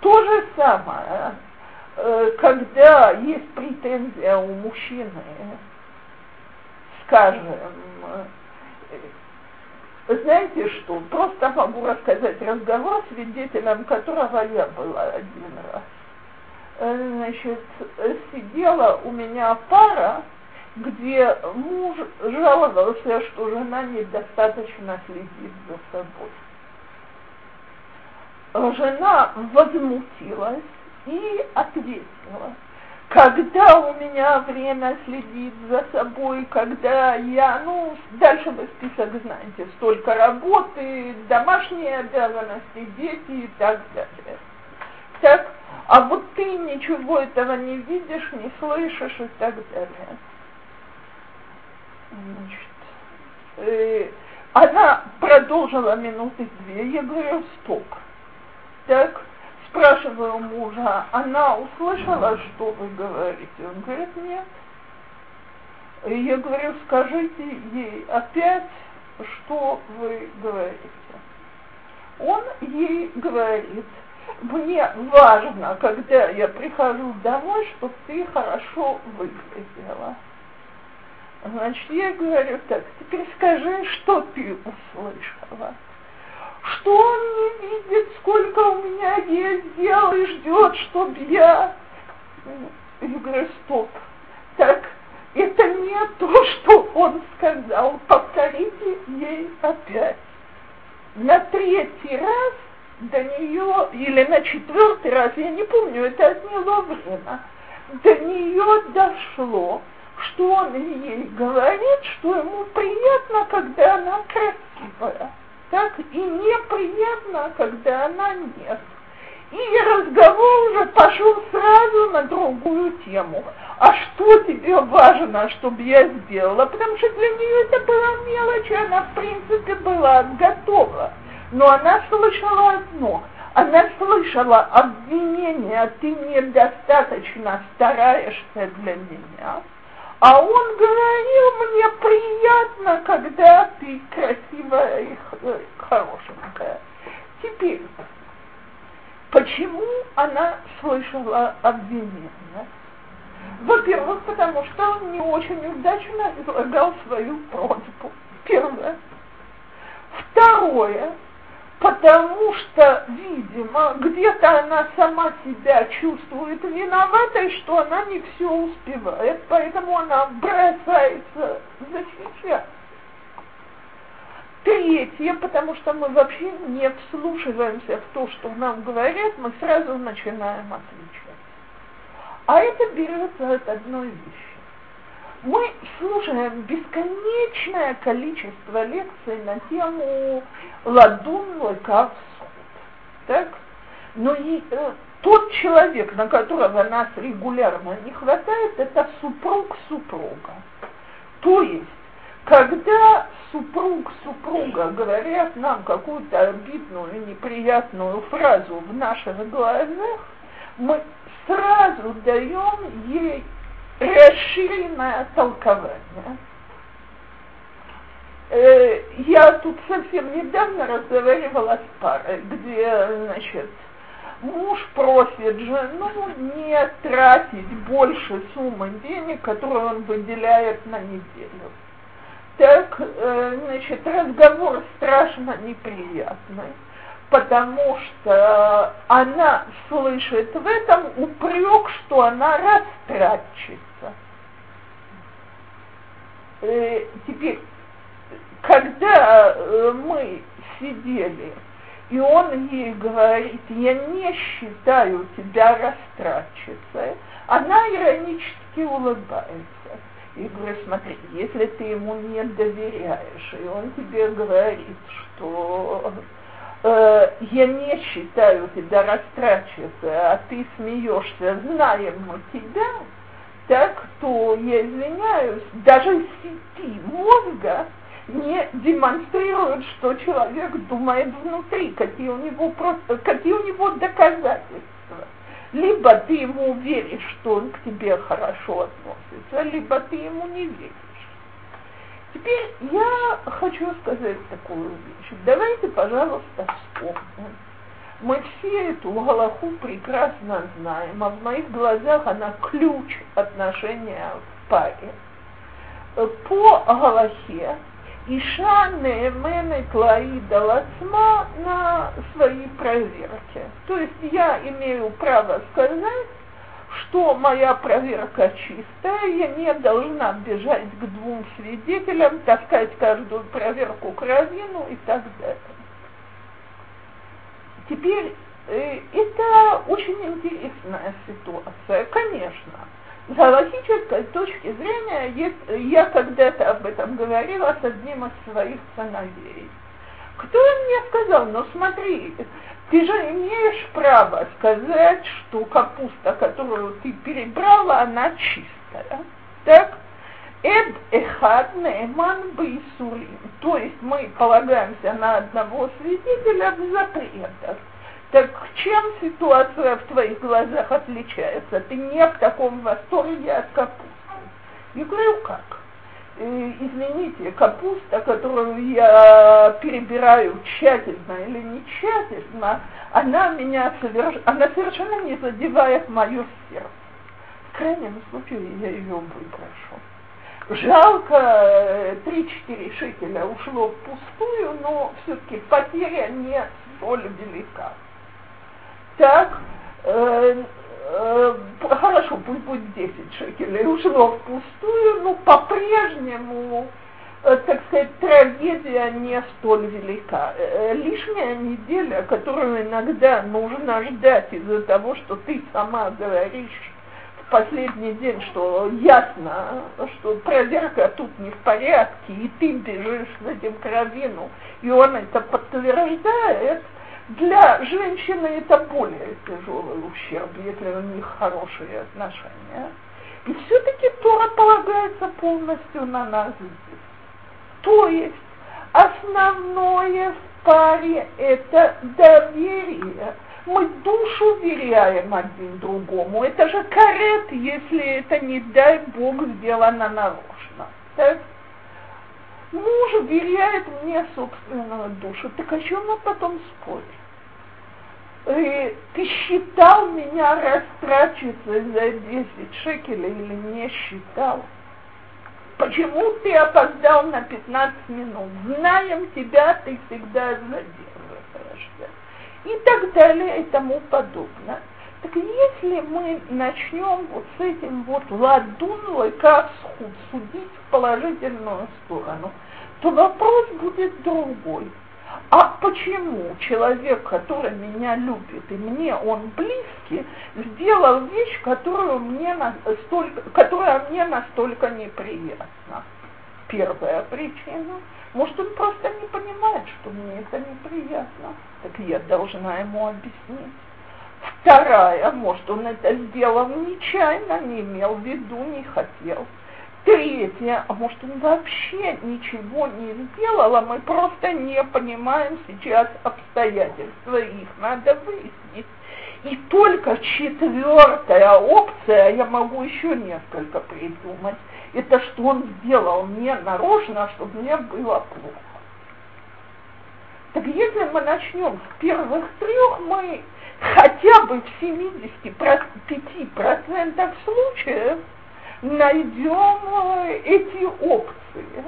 То же самое Э, когда есть претензия у мужчины, скажем, э, знаете что, просто могу рассказать разговор, свидетелем которого я была один раз. Э, значит, сидела у меня пара, где муж жаловался, что жена недостаточно следит за собой. Жена возмутилась, и ответила. Когда у меня время следить за собой, когда я, ну, дальше вы список знаете, столько работы, домашние обязанности, дети и так далее. Так, а вот ты ничего этого не видишь, не слышишь и так далее. Значит, э, она продолжила минуты две, я говорю, стоп. Так, спрашиваю мужа, она услышала, что вы говорите? Он говорит, нет. И я говорю, скажите ей опять, что вы говорите. Он ей говорит, мне важно, когда я прихожу домой, чтобы ты хорошо выглядела. Значит, я говорю так, теперь скажи, что ты услышала. Что он не видит, сколько у меня есть дел и ждет, чтобы я... Я говорю, стоп. Так, это не то, что он сказал. Повторите ей опять. На третий раз до нее, или на четвертый раз, я не помню, это отняло время, до нее дошло, что он ей говорит, что ему приятно, когда она красивая, так и неприятно, когда она нет. И разговор уже пошел сразу на другую тему. А что тебе важно, чтобы я сделала? Потому что для нее это была мелочь, она в принципе была готова. Но она слышала одно. Она слышала обвинение, ты недостаточно стараешься для меня. А он говорил, мне приятно, когда ты красивая и хорошенькая. Теперь, почему она слышала обвинение? Во-первых, потому что он не очень удачно излагал свою просьбу. Первое. Второе, потому что, видимо, где-то она сама себя чувствует виноватой, что она не все успевает, поэтому она бросается защищать. Третье, потому что мы вообще не вслушиваемся в то, что нам говорят, мы сразу начинаем отвечать. А это берется от одной вещи мы слушаем бесконечное количество лекций на тему ладун лыкав Так? Но и, э, тот человек, на которого нас регулярно не хватает, это супруг супруга. То есть, когда супруг супруга говорят нам какую-то обидную, неприятную фразу в наших глазах, мы сразу даем ей расширенное толкование. Э, я тут совсем недавно разговаривала с парой, где, значит, муж просит жену не тратить больше суммы денег, которую он выделяет на неделю. Так, э, значит, разговор страшно неприятный потому что она слышит в этом упрек, что она растратчится. Э, теперь, когда э, мы сидели, и он ей говорит, я не считаю тебя растратчицей, она иронически улыбается. И говорю, смотри, если ты ему не доверяешь, и он тебе говорит, что э, я не считаю тебя растрачиваться, а ты смеешься, знаем мы тебя, так, то я извиняюсь, даже сети мозга не демонстрируют, что человек думает внутри, какие у него просто, какие у него доказательства. Либо ты ему веришь, что он к тебе хорошо относится, либо ты ему не веришь. Теперь я хочу сказать такую вещь. Давайте, пожалуйста, вспомним. Мы все эту Галаху прекрасно знаем, а в моих глазах она ключ отношения в паре. По Галахе Иша нееменет лаида лацма на свои проверки. То есть я имею право сказать, что моя проверка чистая, я не должна бежать к двум свидетелям, таскать каждую проверку к равину и так далее. Теперь э, это очень интересная ситуация, конечно. С галактической точки зрения, я когда-то об этом говорила с одним из своих сыновей. Кто мне сказал, ну смотри, ты же имеешь право сказать, что капуста, которую ты перебрала, она чистая. Так? Эд эхад нейман бейсурим. То есть мы полагаемся на одного свидетеля в запретах. Так чем ситуация в твоих глазах отличается? Ты не в таком восторге от капусты. Я говорю, как? Э, извините, капуста, которую я перебираю тщательно или не тщательно, она меня соверш... она совершенно не задевает мое сердце. В крайнем случае я ее выброшу. Жалко, 3-4 шекеля ушло впустую, но все-таки потеря не столь велика. Так, э, э, хорошо, пусть будет 10 шекелей, ушло впустую, но по-прежнему Э, так сказать, трагедия не столь велика. Э, лишняя неделя, которую иногда нужно ждать из-за того, что ты сама говоришь последний день, что ясно, что проверка тут не в порядке, и ты бежишь за этим кровину, и он это подтверждает, для женщины это более тяжелый ущерб, если у них хорошие отношения. И все-таки Тора полагается полностью на нас здесь. То есть основное в паре это доверие. Мы душу веряем один другому. Это же карет, если это, не дай Бог, сделано нарочно. Так? Муж веряет мне собственную душу. Так о чем мы потом спорим? И ты считал меня растрачиваться за 10 шекелей или не считал? Почему ты опоздал на 15 минут? Знаем тебя, ты всегда задерживаешься. И так далее и тому подобное. Так если мы начнем вот с этим вот ладун как судить в положительную сторону, то вопрос будет другой. А почему человек, который меня любит, и мне он близкий, сделал вещь, которую мне настолько, которая мне настолько неприятна? Первая причина. Может, он просто не понимает, что мне это неприятно. Так я должна ему объяснить. Вторая, может, он это сделал нечаянно, не имел в виду, не хотел. Третье, а может он вообще ничего не сделал, а мы просто не понимаем сейчас обстоятельства, их надо выяснить. И только четвертая опция, я могу еще несколько придумать, это что он сделал мне нарочно, чтобы мне было плохо. Так если мы начнем с первых трех, мы хотя бы в 75% случаев найдем э, эти опции,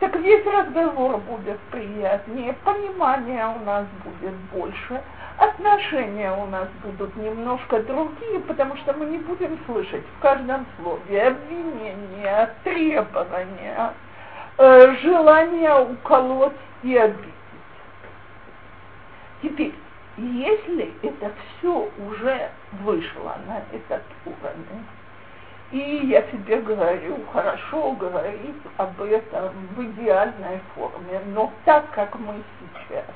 так весь разговор будет приятнее, понимание у нас будет больше, отношения у нас будут немножко другие, потому что мы не будем слышать в каждом слове обвинения, требования, э, желание уколоть и обидеть. Теперь, если это все уже вышло на этот уровень, и я себе говорю, хорошо говорить об этом в идеальной форме, но так, как мы сейчас.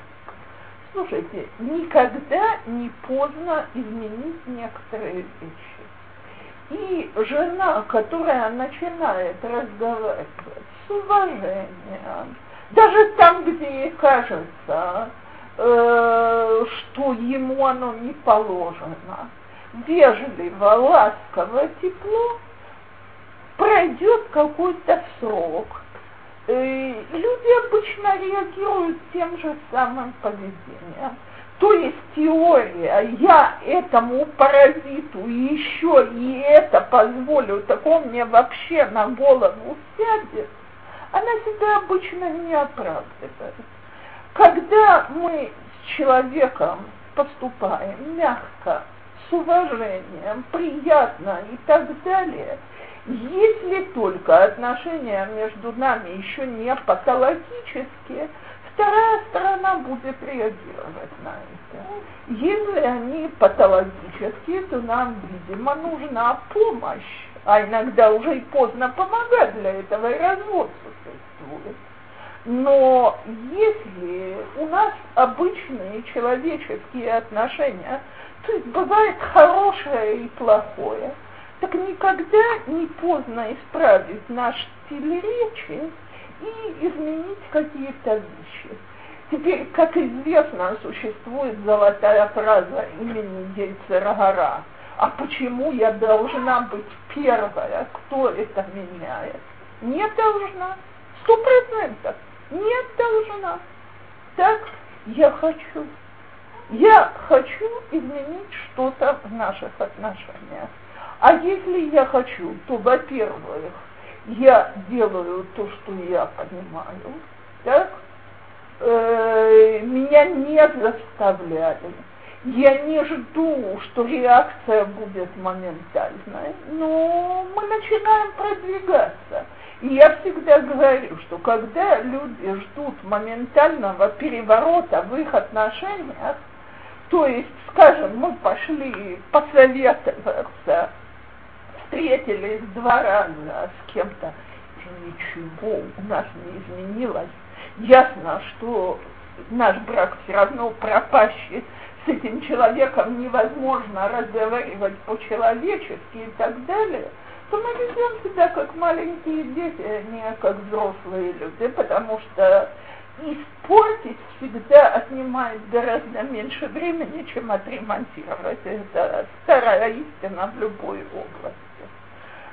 Слушайте, никогда не поздно изменить некоторые вещи. И жена, которая начинает разговаривать с уважением, даже там, где ей кажется, э, что ему оно не положено, вежливо, ласково, тепло, пройдет какой-то срок, люди обычно реагируют тем же самым поведением. То есть теория, я этому паразиту еще и это позволю, так он мне вообще на голову сядет, она себя обычно не оправдывает. Когда мы с человеком поступаем мягко, с уважением, приятно и так далее – если только отношения между нами еще не патологические, вторая сторона будет реагировать на это. Если они патологические, то нам, видимо, нужна помощь. А иногда уже и поздно помогать для этого, и развод существует. Но если у нас обычные человеческие отношения, то есть бывает хорошее и плохое – так никогда не поздно исправить наш стиль речи и изменить какие-то вещи. Теперь, как известно, существует золотая фраза имени Гельцера А почему я должна быть первая? Кто это меняет? Не должна. Сто процентов. Не должна. Так я хочу. Я хочу изменить что-то в наших отношениях. А если я хочу, то, во-первых, я делаю то, что я понимаю, так? Э, меня не заставляли. Я не жду, что реакция будет моментальной, но мы начинаем продвигаться. И я всегда говорю, что когда люди ждут моментального переворота в их отношениях, то есть, скажем, мы пошли посоветоваться, встретились два раза с кем-то, ничего у нас не изменилось. Ясно, что наш брак все равно пропащий, с этим человеком невозможно разговаривать по-человечески и так далее, то мы ведем себя как маленькие дети, а не как взрослые люди, потому что испортить всегда отнимает гораздо меньше времени, чем отремонтировать. Это старая истина в любой области.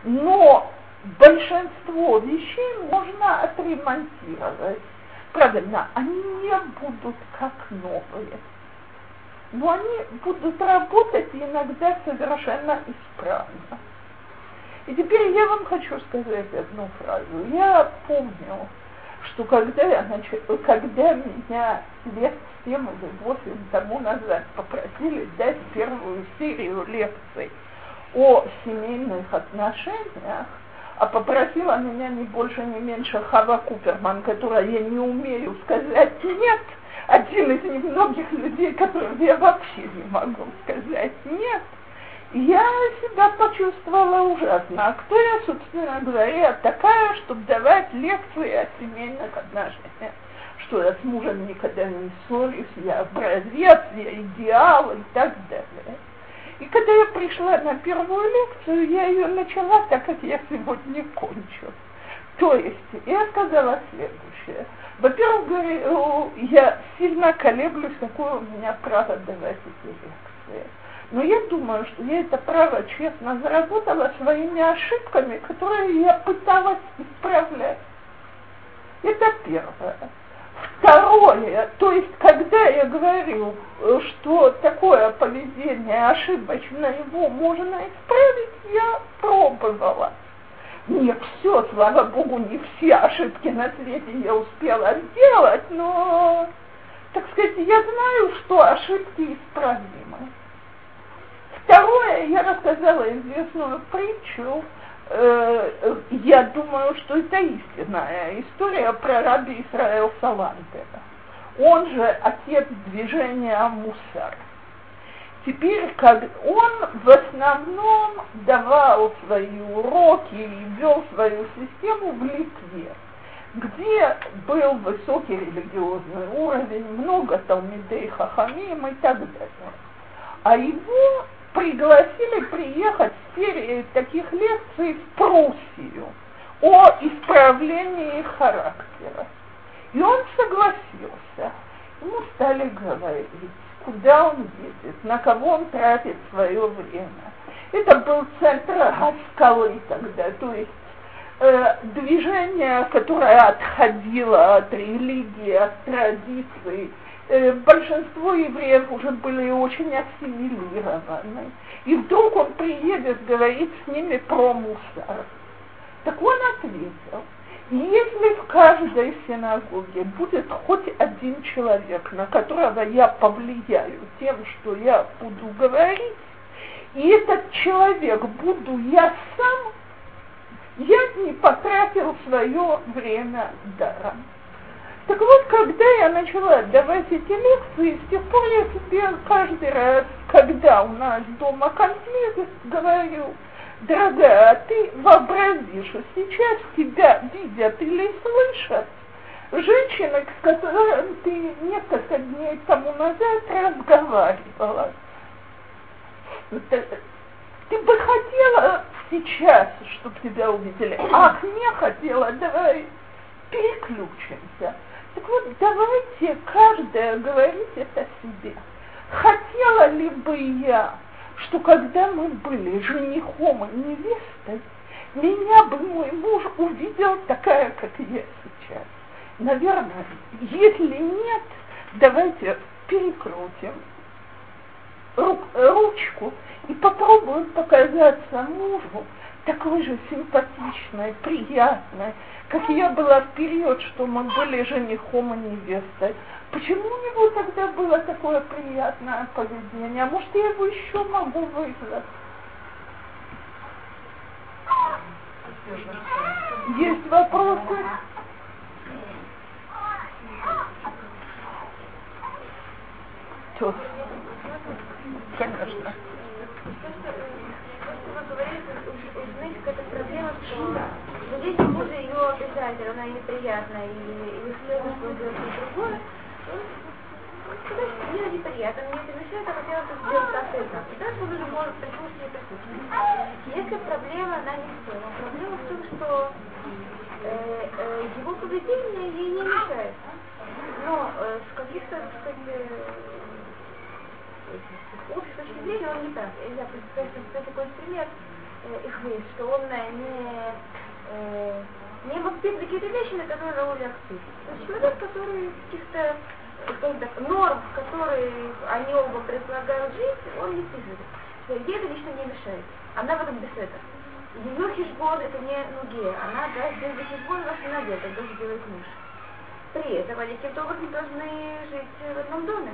Но большинство вещей можно отремонтировать. Правильно, они не будут как новые. Но они будут работать иногда совершенно исправно. И теперь я вам хочу сказать одну фразу. Я помню, что когда, я нач... когда меня лет 7 или 8 тому назад попросили дать первую серию лекций о семейных отношениях, а попросила меня не больше, не меньше Хава Куперман, которая я не умею сказать «нет», один из немногих людей, которым я вообще не могу сказать «нет», я себя почувствовала ужасно. А кто я, собственно говоря, такая, чтобы давать лекции о семейных отношениях? Что я с мужем никогда не ссорюсь, я образец, я идеал и так далее. И когда я пришла на первую лекцию, я ее начала так, как я сегодня кончу. То есть я сказала следующее. Во-первых, я сильно колеблюсь, какое у меня право давать эти лекции. Но я думаю, что я это право честно заработала своими ошибками, которые я пыталась исправлять. Это первое. Второе, то есть, когда я говорю, что такое поведение ошибочно, его можно исправить, я пробовала. Не все, слава богу, не все ошибки на свете я успела сделать, но, так сказать, я знаю, что ошибки исправимы. Второе, я рассказала известную притчу, э, я думаю, что это истинная история про раби Исраэл Салантера. Он же отец движения Мусар. Теперь, как он в основном давал свои уроки и вел свою систему в Литве, где был высокий религиозный уровень, много Талмидей Хахамим и так далее. А его пригласили приехать в серии таких лекций в Пруссию о исправлении характера. И он согласился. Ему стали говорить, куда он едет, на кого он тратит свое время. Это был центр скалы тогда, то есть э, движение, которое отходило от религии, от традиций, э, большинство евреев уже были очень ассимилированы. И вдруг он приедет говорить с ними про мусор. Так он ответил, если в каждой синагоге будет хоть один человек, на которого я повлияю тем, что я буду говорить, и этот человек буду я сам, я не потратил свое время даром. Так вот, когда я начала давать эти лекции, с тех пор я себе каждый раз, когда у нас дома конфликт, говорю, дорогая, а ты вообрази, что сейчас тебя видят или слышат женщины, с которыми ты несколько дней тому назад разговаривала. Ты бы хотела сейчас, чтобы тебя увидели, ах, не хотела, давай переключимся. Так вот, давайте каждая говорить это себе. Хотела ли бы я, что когда мы были женихом и невестой, меня бы мой муж увидел такая, как я сейчас? Наверное, если нет, давайте перекрутим ручку и попробуем показаться мужу такой же симпатичной, приятной, как я была в период, что мы были женихом и невестой. Почему у него тогда было такое приятное поведение? А может, я его еще могу вызвать? Есть вопросы? Тут. Конечно. Какая-то проблема, что здесь мужа ее обижает, она неприятная, и, и следует, что делать другое, сказать, что мне неприятно, мне это мешает, а хотела бы сделать так и так. Он и прислушаться. Если проблема, она не в. Проблема в том, что э, э, его поведение ей не мешает. Но э, с каких-то, так сказать, общей точки зрения он не так. Я просто такой пример э, их есть, что он не э, не воспитывает какие-то вещи, на которые Рауля акцент. То есть человек, который каких-то так, норм, которые они оба предполагают жить, он не вписывает. Ей это лично не мешает. Она в этом беседа. Ее хижбон это не нуге, она даст деньги хижбон ваш не надел, как должен делать муж. При этом они каким-то образом должны жить в одном доме.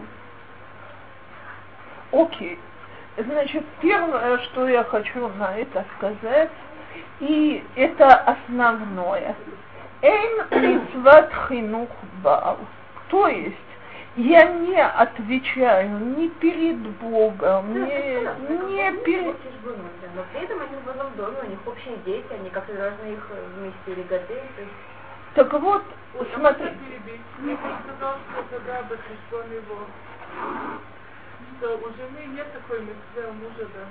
Окей. Значит, первое, что я хочу на это сказать, и это основное. Эйн митцват хинух бал. То есть, я не отвечаю ни перед Богом, ни, не перед... Но при этом они в одном доме, у них общие дети, они как-то должны их вместе регаты. Так вот, смотри. Я сказал, что тогда бы его, что у жены нет такой митцвы, у мужа, да.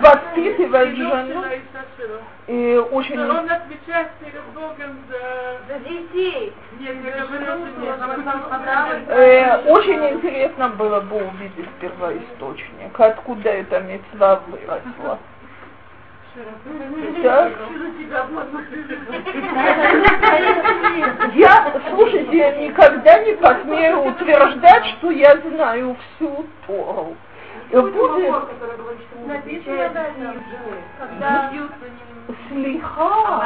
Воспитывать жену. И очень... Он отвечает перед Богом за... Детей. Нет, я говорю, Очень интересно было бы увидеть первоисточник, откуда эта мецва выросла. Да? Я, слушайте, я никогда не посмею утверждать, что я знаю всю Тору. Будет... Слиха,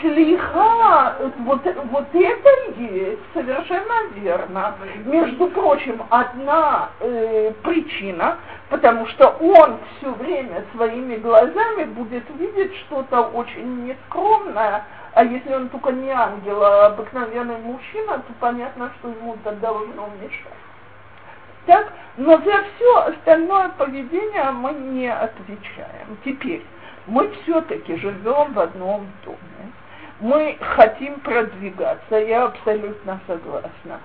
слиха, вот, вот это есть, совершенно верно. Между прочим, одна э, причина, потому что он все время своими глазами будет видеть что-то очень нескромное, а если он только не ангел, а обыкновенный мужчина, то понятно, что ему это должно мешать. Так? Но за все остальное поведение мы не отвечаем. Теперь, мы все-таки живем в одном доме. Мы хотим продвигаться, я абсолютно согласна.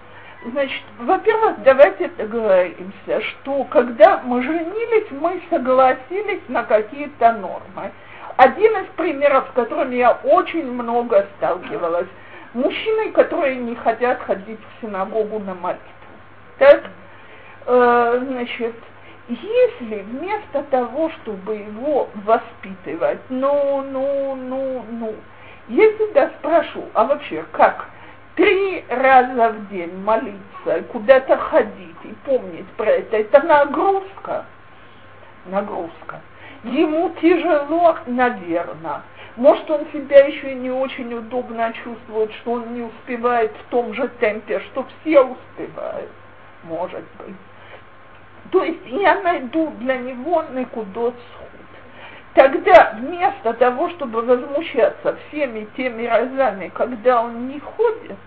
Значит, во-первых, давайте договоримся, что когда мы женились, мы согласились на какие-то нормы. Один из примеров, с которыми я очень много сталкивалась, мужчины, которые не хотят ходить в синагогу на молитву. Так, э, значит, если вместо того, чтобы его воспитывать, ну, ну, ну, ну, я всегда спрошу, а вообще как? Три раза в день молиться, куда-то ходить и помнить про это, это нагрузка. Нагрузка. Ему тяжело, наверное. Может, он себя еще не очень удобно чувствует, что он не успевает в том же темпе, что все успевают. Может быть. То есть я найду для него Некудот сход. Тогда вместо того, чтобы возмущаться всеми теми разами, когда он не ходит,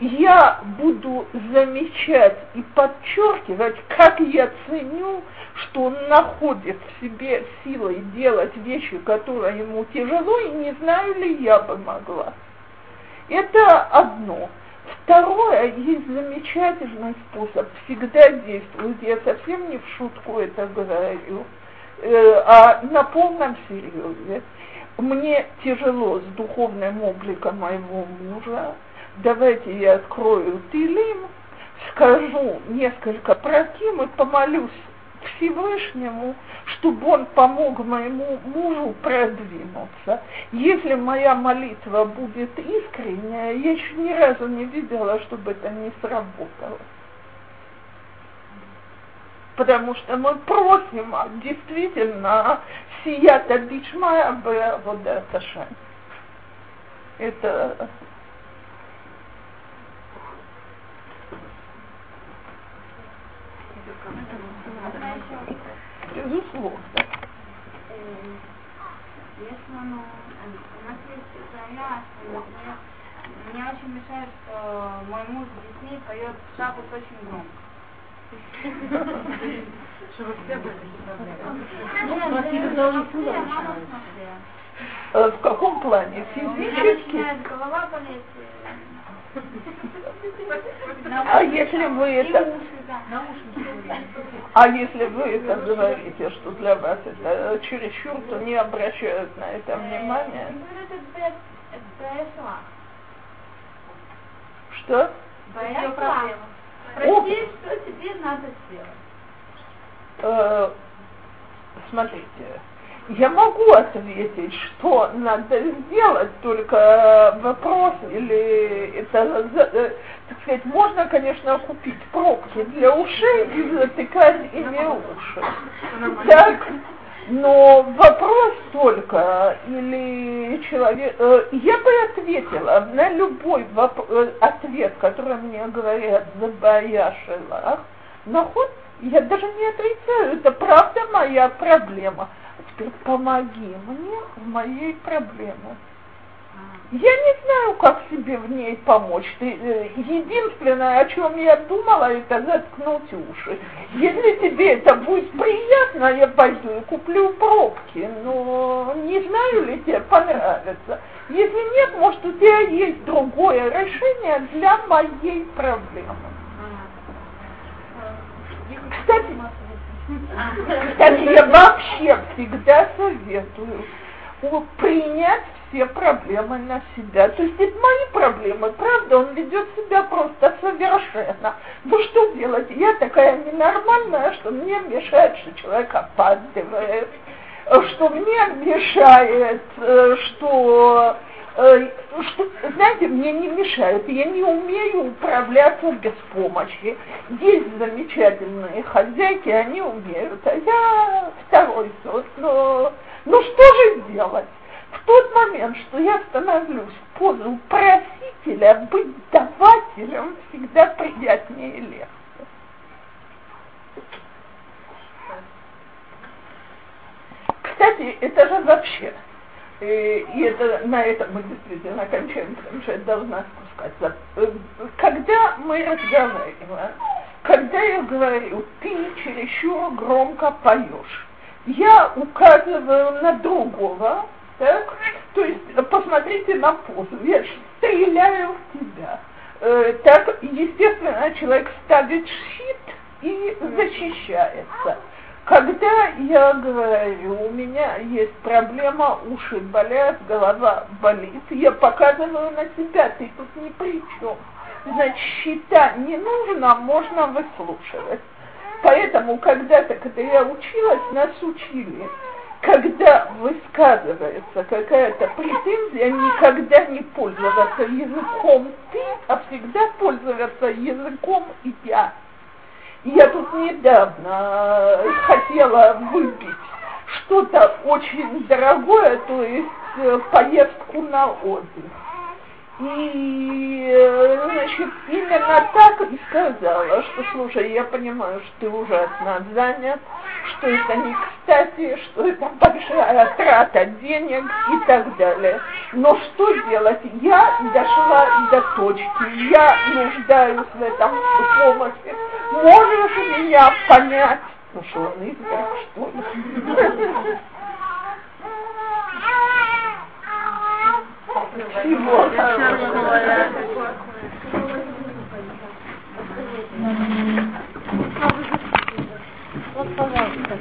я буду замечать и подчеркивать, как я ценю, что он находит в себе силы делать вещи, которые ему тяжело, и не знаю ли я бы могла. Это одно. Второе, есть замечательный способ, всегда действует, я совсем не в шутку это говорю, э, а на полном серьезе. Мне тяжело с духовным обликом моего мужа, давайте я открою Тилим, скажу несколько проким и помолюсь Всевышнему, чтобы он помог моему мужу продвинуться. Если моя молитва будет искренняя, я еще ни разу не видела, чтобы это не сработало. Потому что мы просим а, действительно сията дишмая б вот это Это Безусловно. Если ну, у нас есть например, мне очень мешает, что мой муж в Дисней поет шабус очень громко. Чтобы все были в мама в Москве. Э, В каком плане? Физически? начинает голова болеть. А если вы это, а если вы это говорите, что для вас это чересчур, то не обращают на это внимания? Что? Твоя проблема. Спроси, что тебе надо сделать. Э, смотрите, я могу ответить, что надо сделать, только вопрос или это, за- э, так сказать, можно, конечно, купить пробки для ушей и затыкать ими уши. Так, но вопрос только, или человек... э, Я бы ответила на любой воп- э, ответ, который мне говорят «забая шелах», наход, я даже не отрицаю, это правда моя проблема. А теперь помоги мне в моей проблеме. Я не знаю, как себе в ней помочь. Э, единственное, о чем я думала, это заткнуть уши. Если тебе это будет приятно, я пойду и куплю пробки. Но не знаю ли тебе понравится. Если нет, может, у тебя есть другое решение для моей проблемы. Кстати, кстати, я вообще всегда советую принять все проблемы на себя. То есть это мои проблемы, правда, он ведет себя просто совершенно. Ну что делать? Я такая ненормальная, что мне мешает, что человек опаздывает, что мне мешает, э, что что, знаете, мне не мешают, я не умею управляться без помощи. Есть замечательные хозяйки, они умеют, а я второй сорт. Но, ну что же делать? В тот момент, что я становлюсь в позу просителя, быть давателем всегда приятнее и легче. Кстати, это же вообще Э, и это, на этом мы действительно кончаем, потому что я должна спускаться. Когда мы разговариваем, когда я говорю, ты чересчур громко поешь, я указываю на другого, так? То есть, посмотрите на позу, я стреляю в тебя. Э, Так, естественно, человек ставит щит и защищается. Когда я говорю, у меня есть проблема, уши болят, голова болит, я показываю на себя, ты тут ни при чем. Значит, счета не нужно, можно выслушивать. Поэтому когда-то, когда я училась, нас учили, когда высказывается какая-то претензия, никогда не пользоваться языком ты, а всегда пользоваться языком я. Я тут недавно хотела выпить что-то очень дорогое, то есть э, поездку на отдых. И, значит, именно так и сказала, что, слушай, я понимаю, что ты ужасно занят, что это не кстати, что это большая трата денег и так далее. Но что делать? Я дошла до точки, я нуждаюсь в этом помощи. Можешь меня понять? Ну что, он изверг, что ли? Вот, пожалуйста.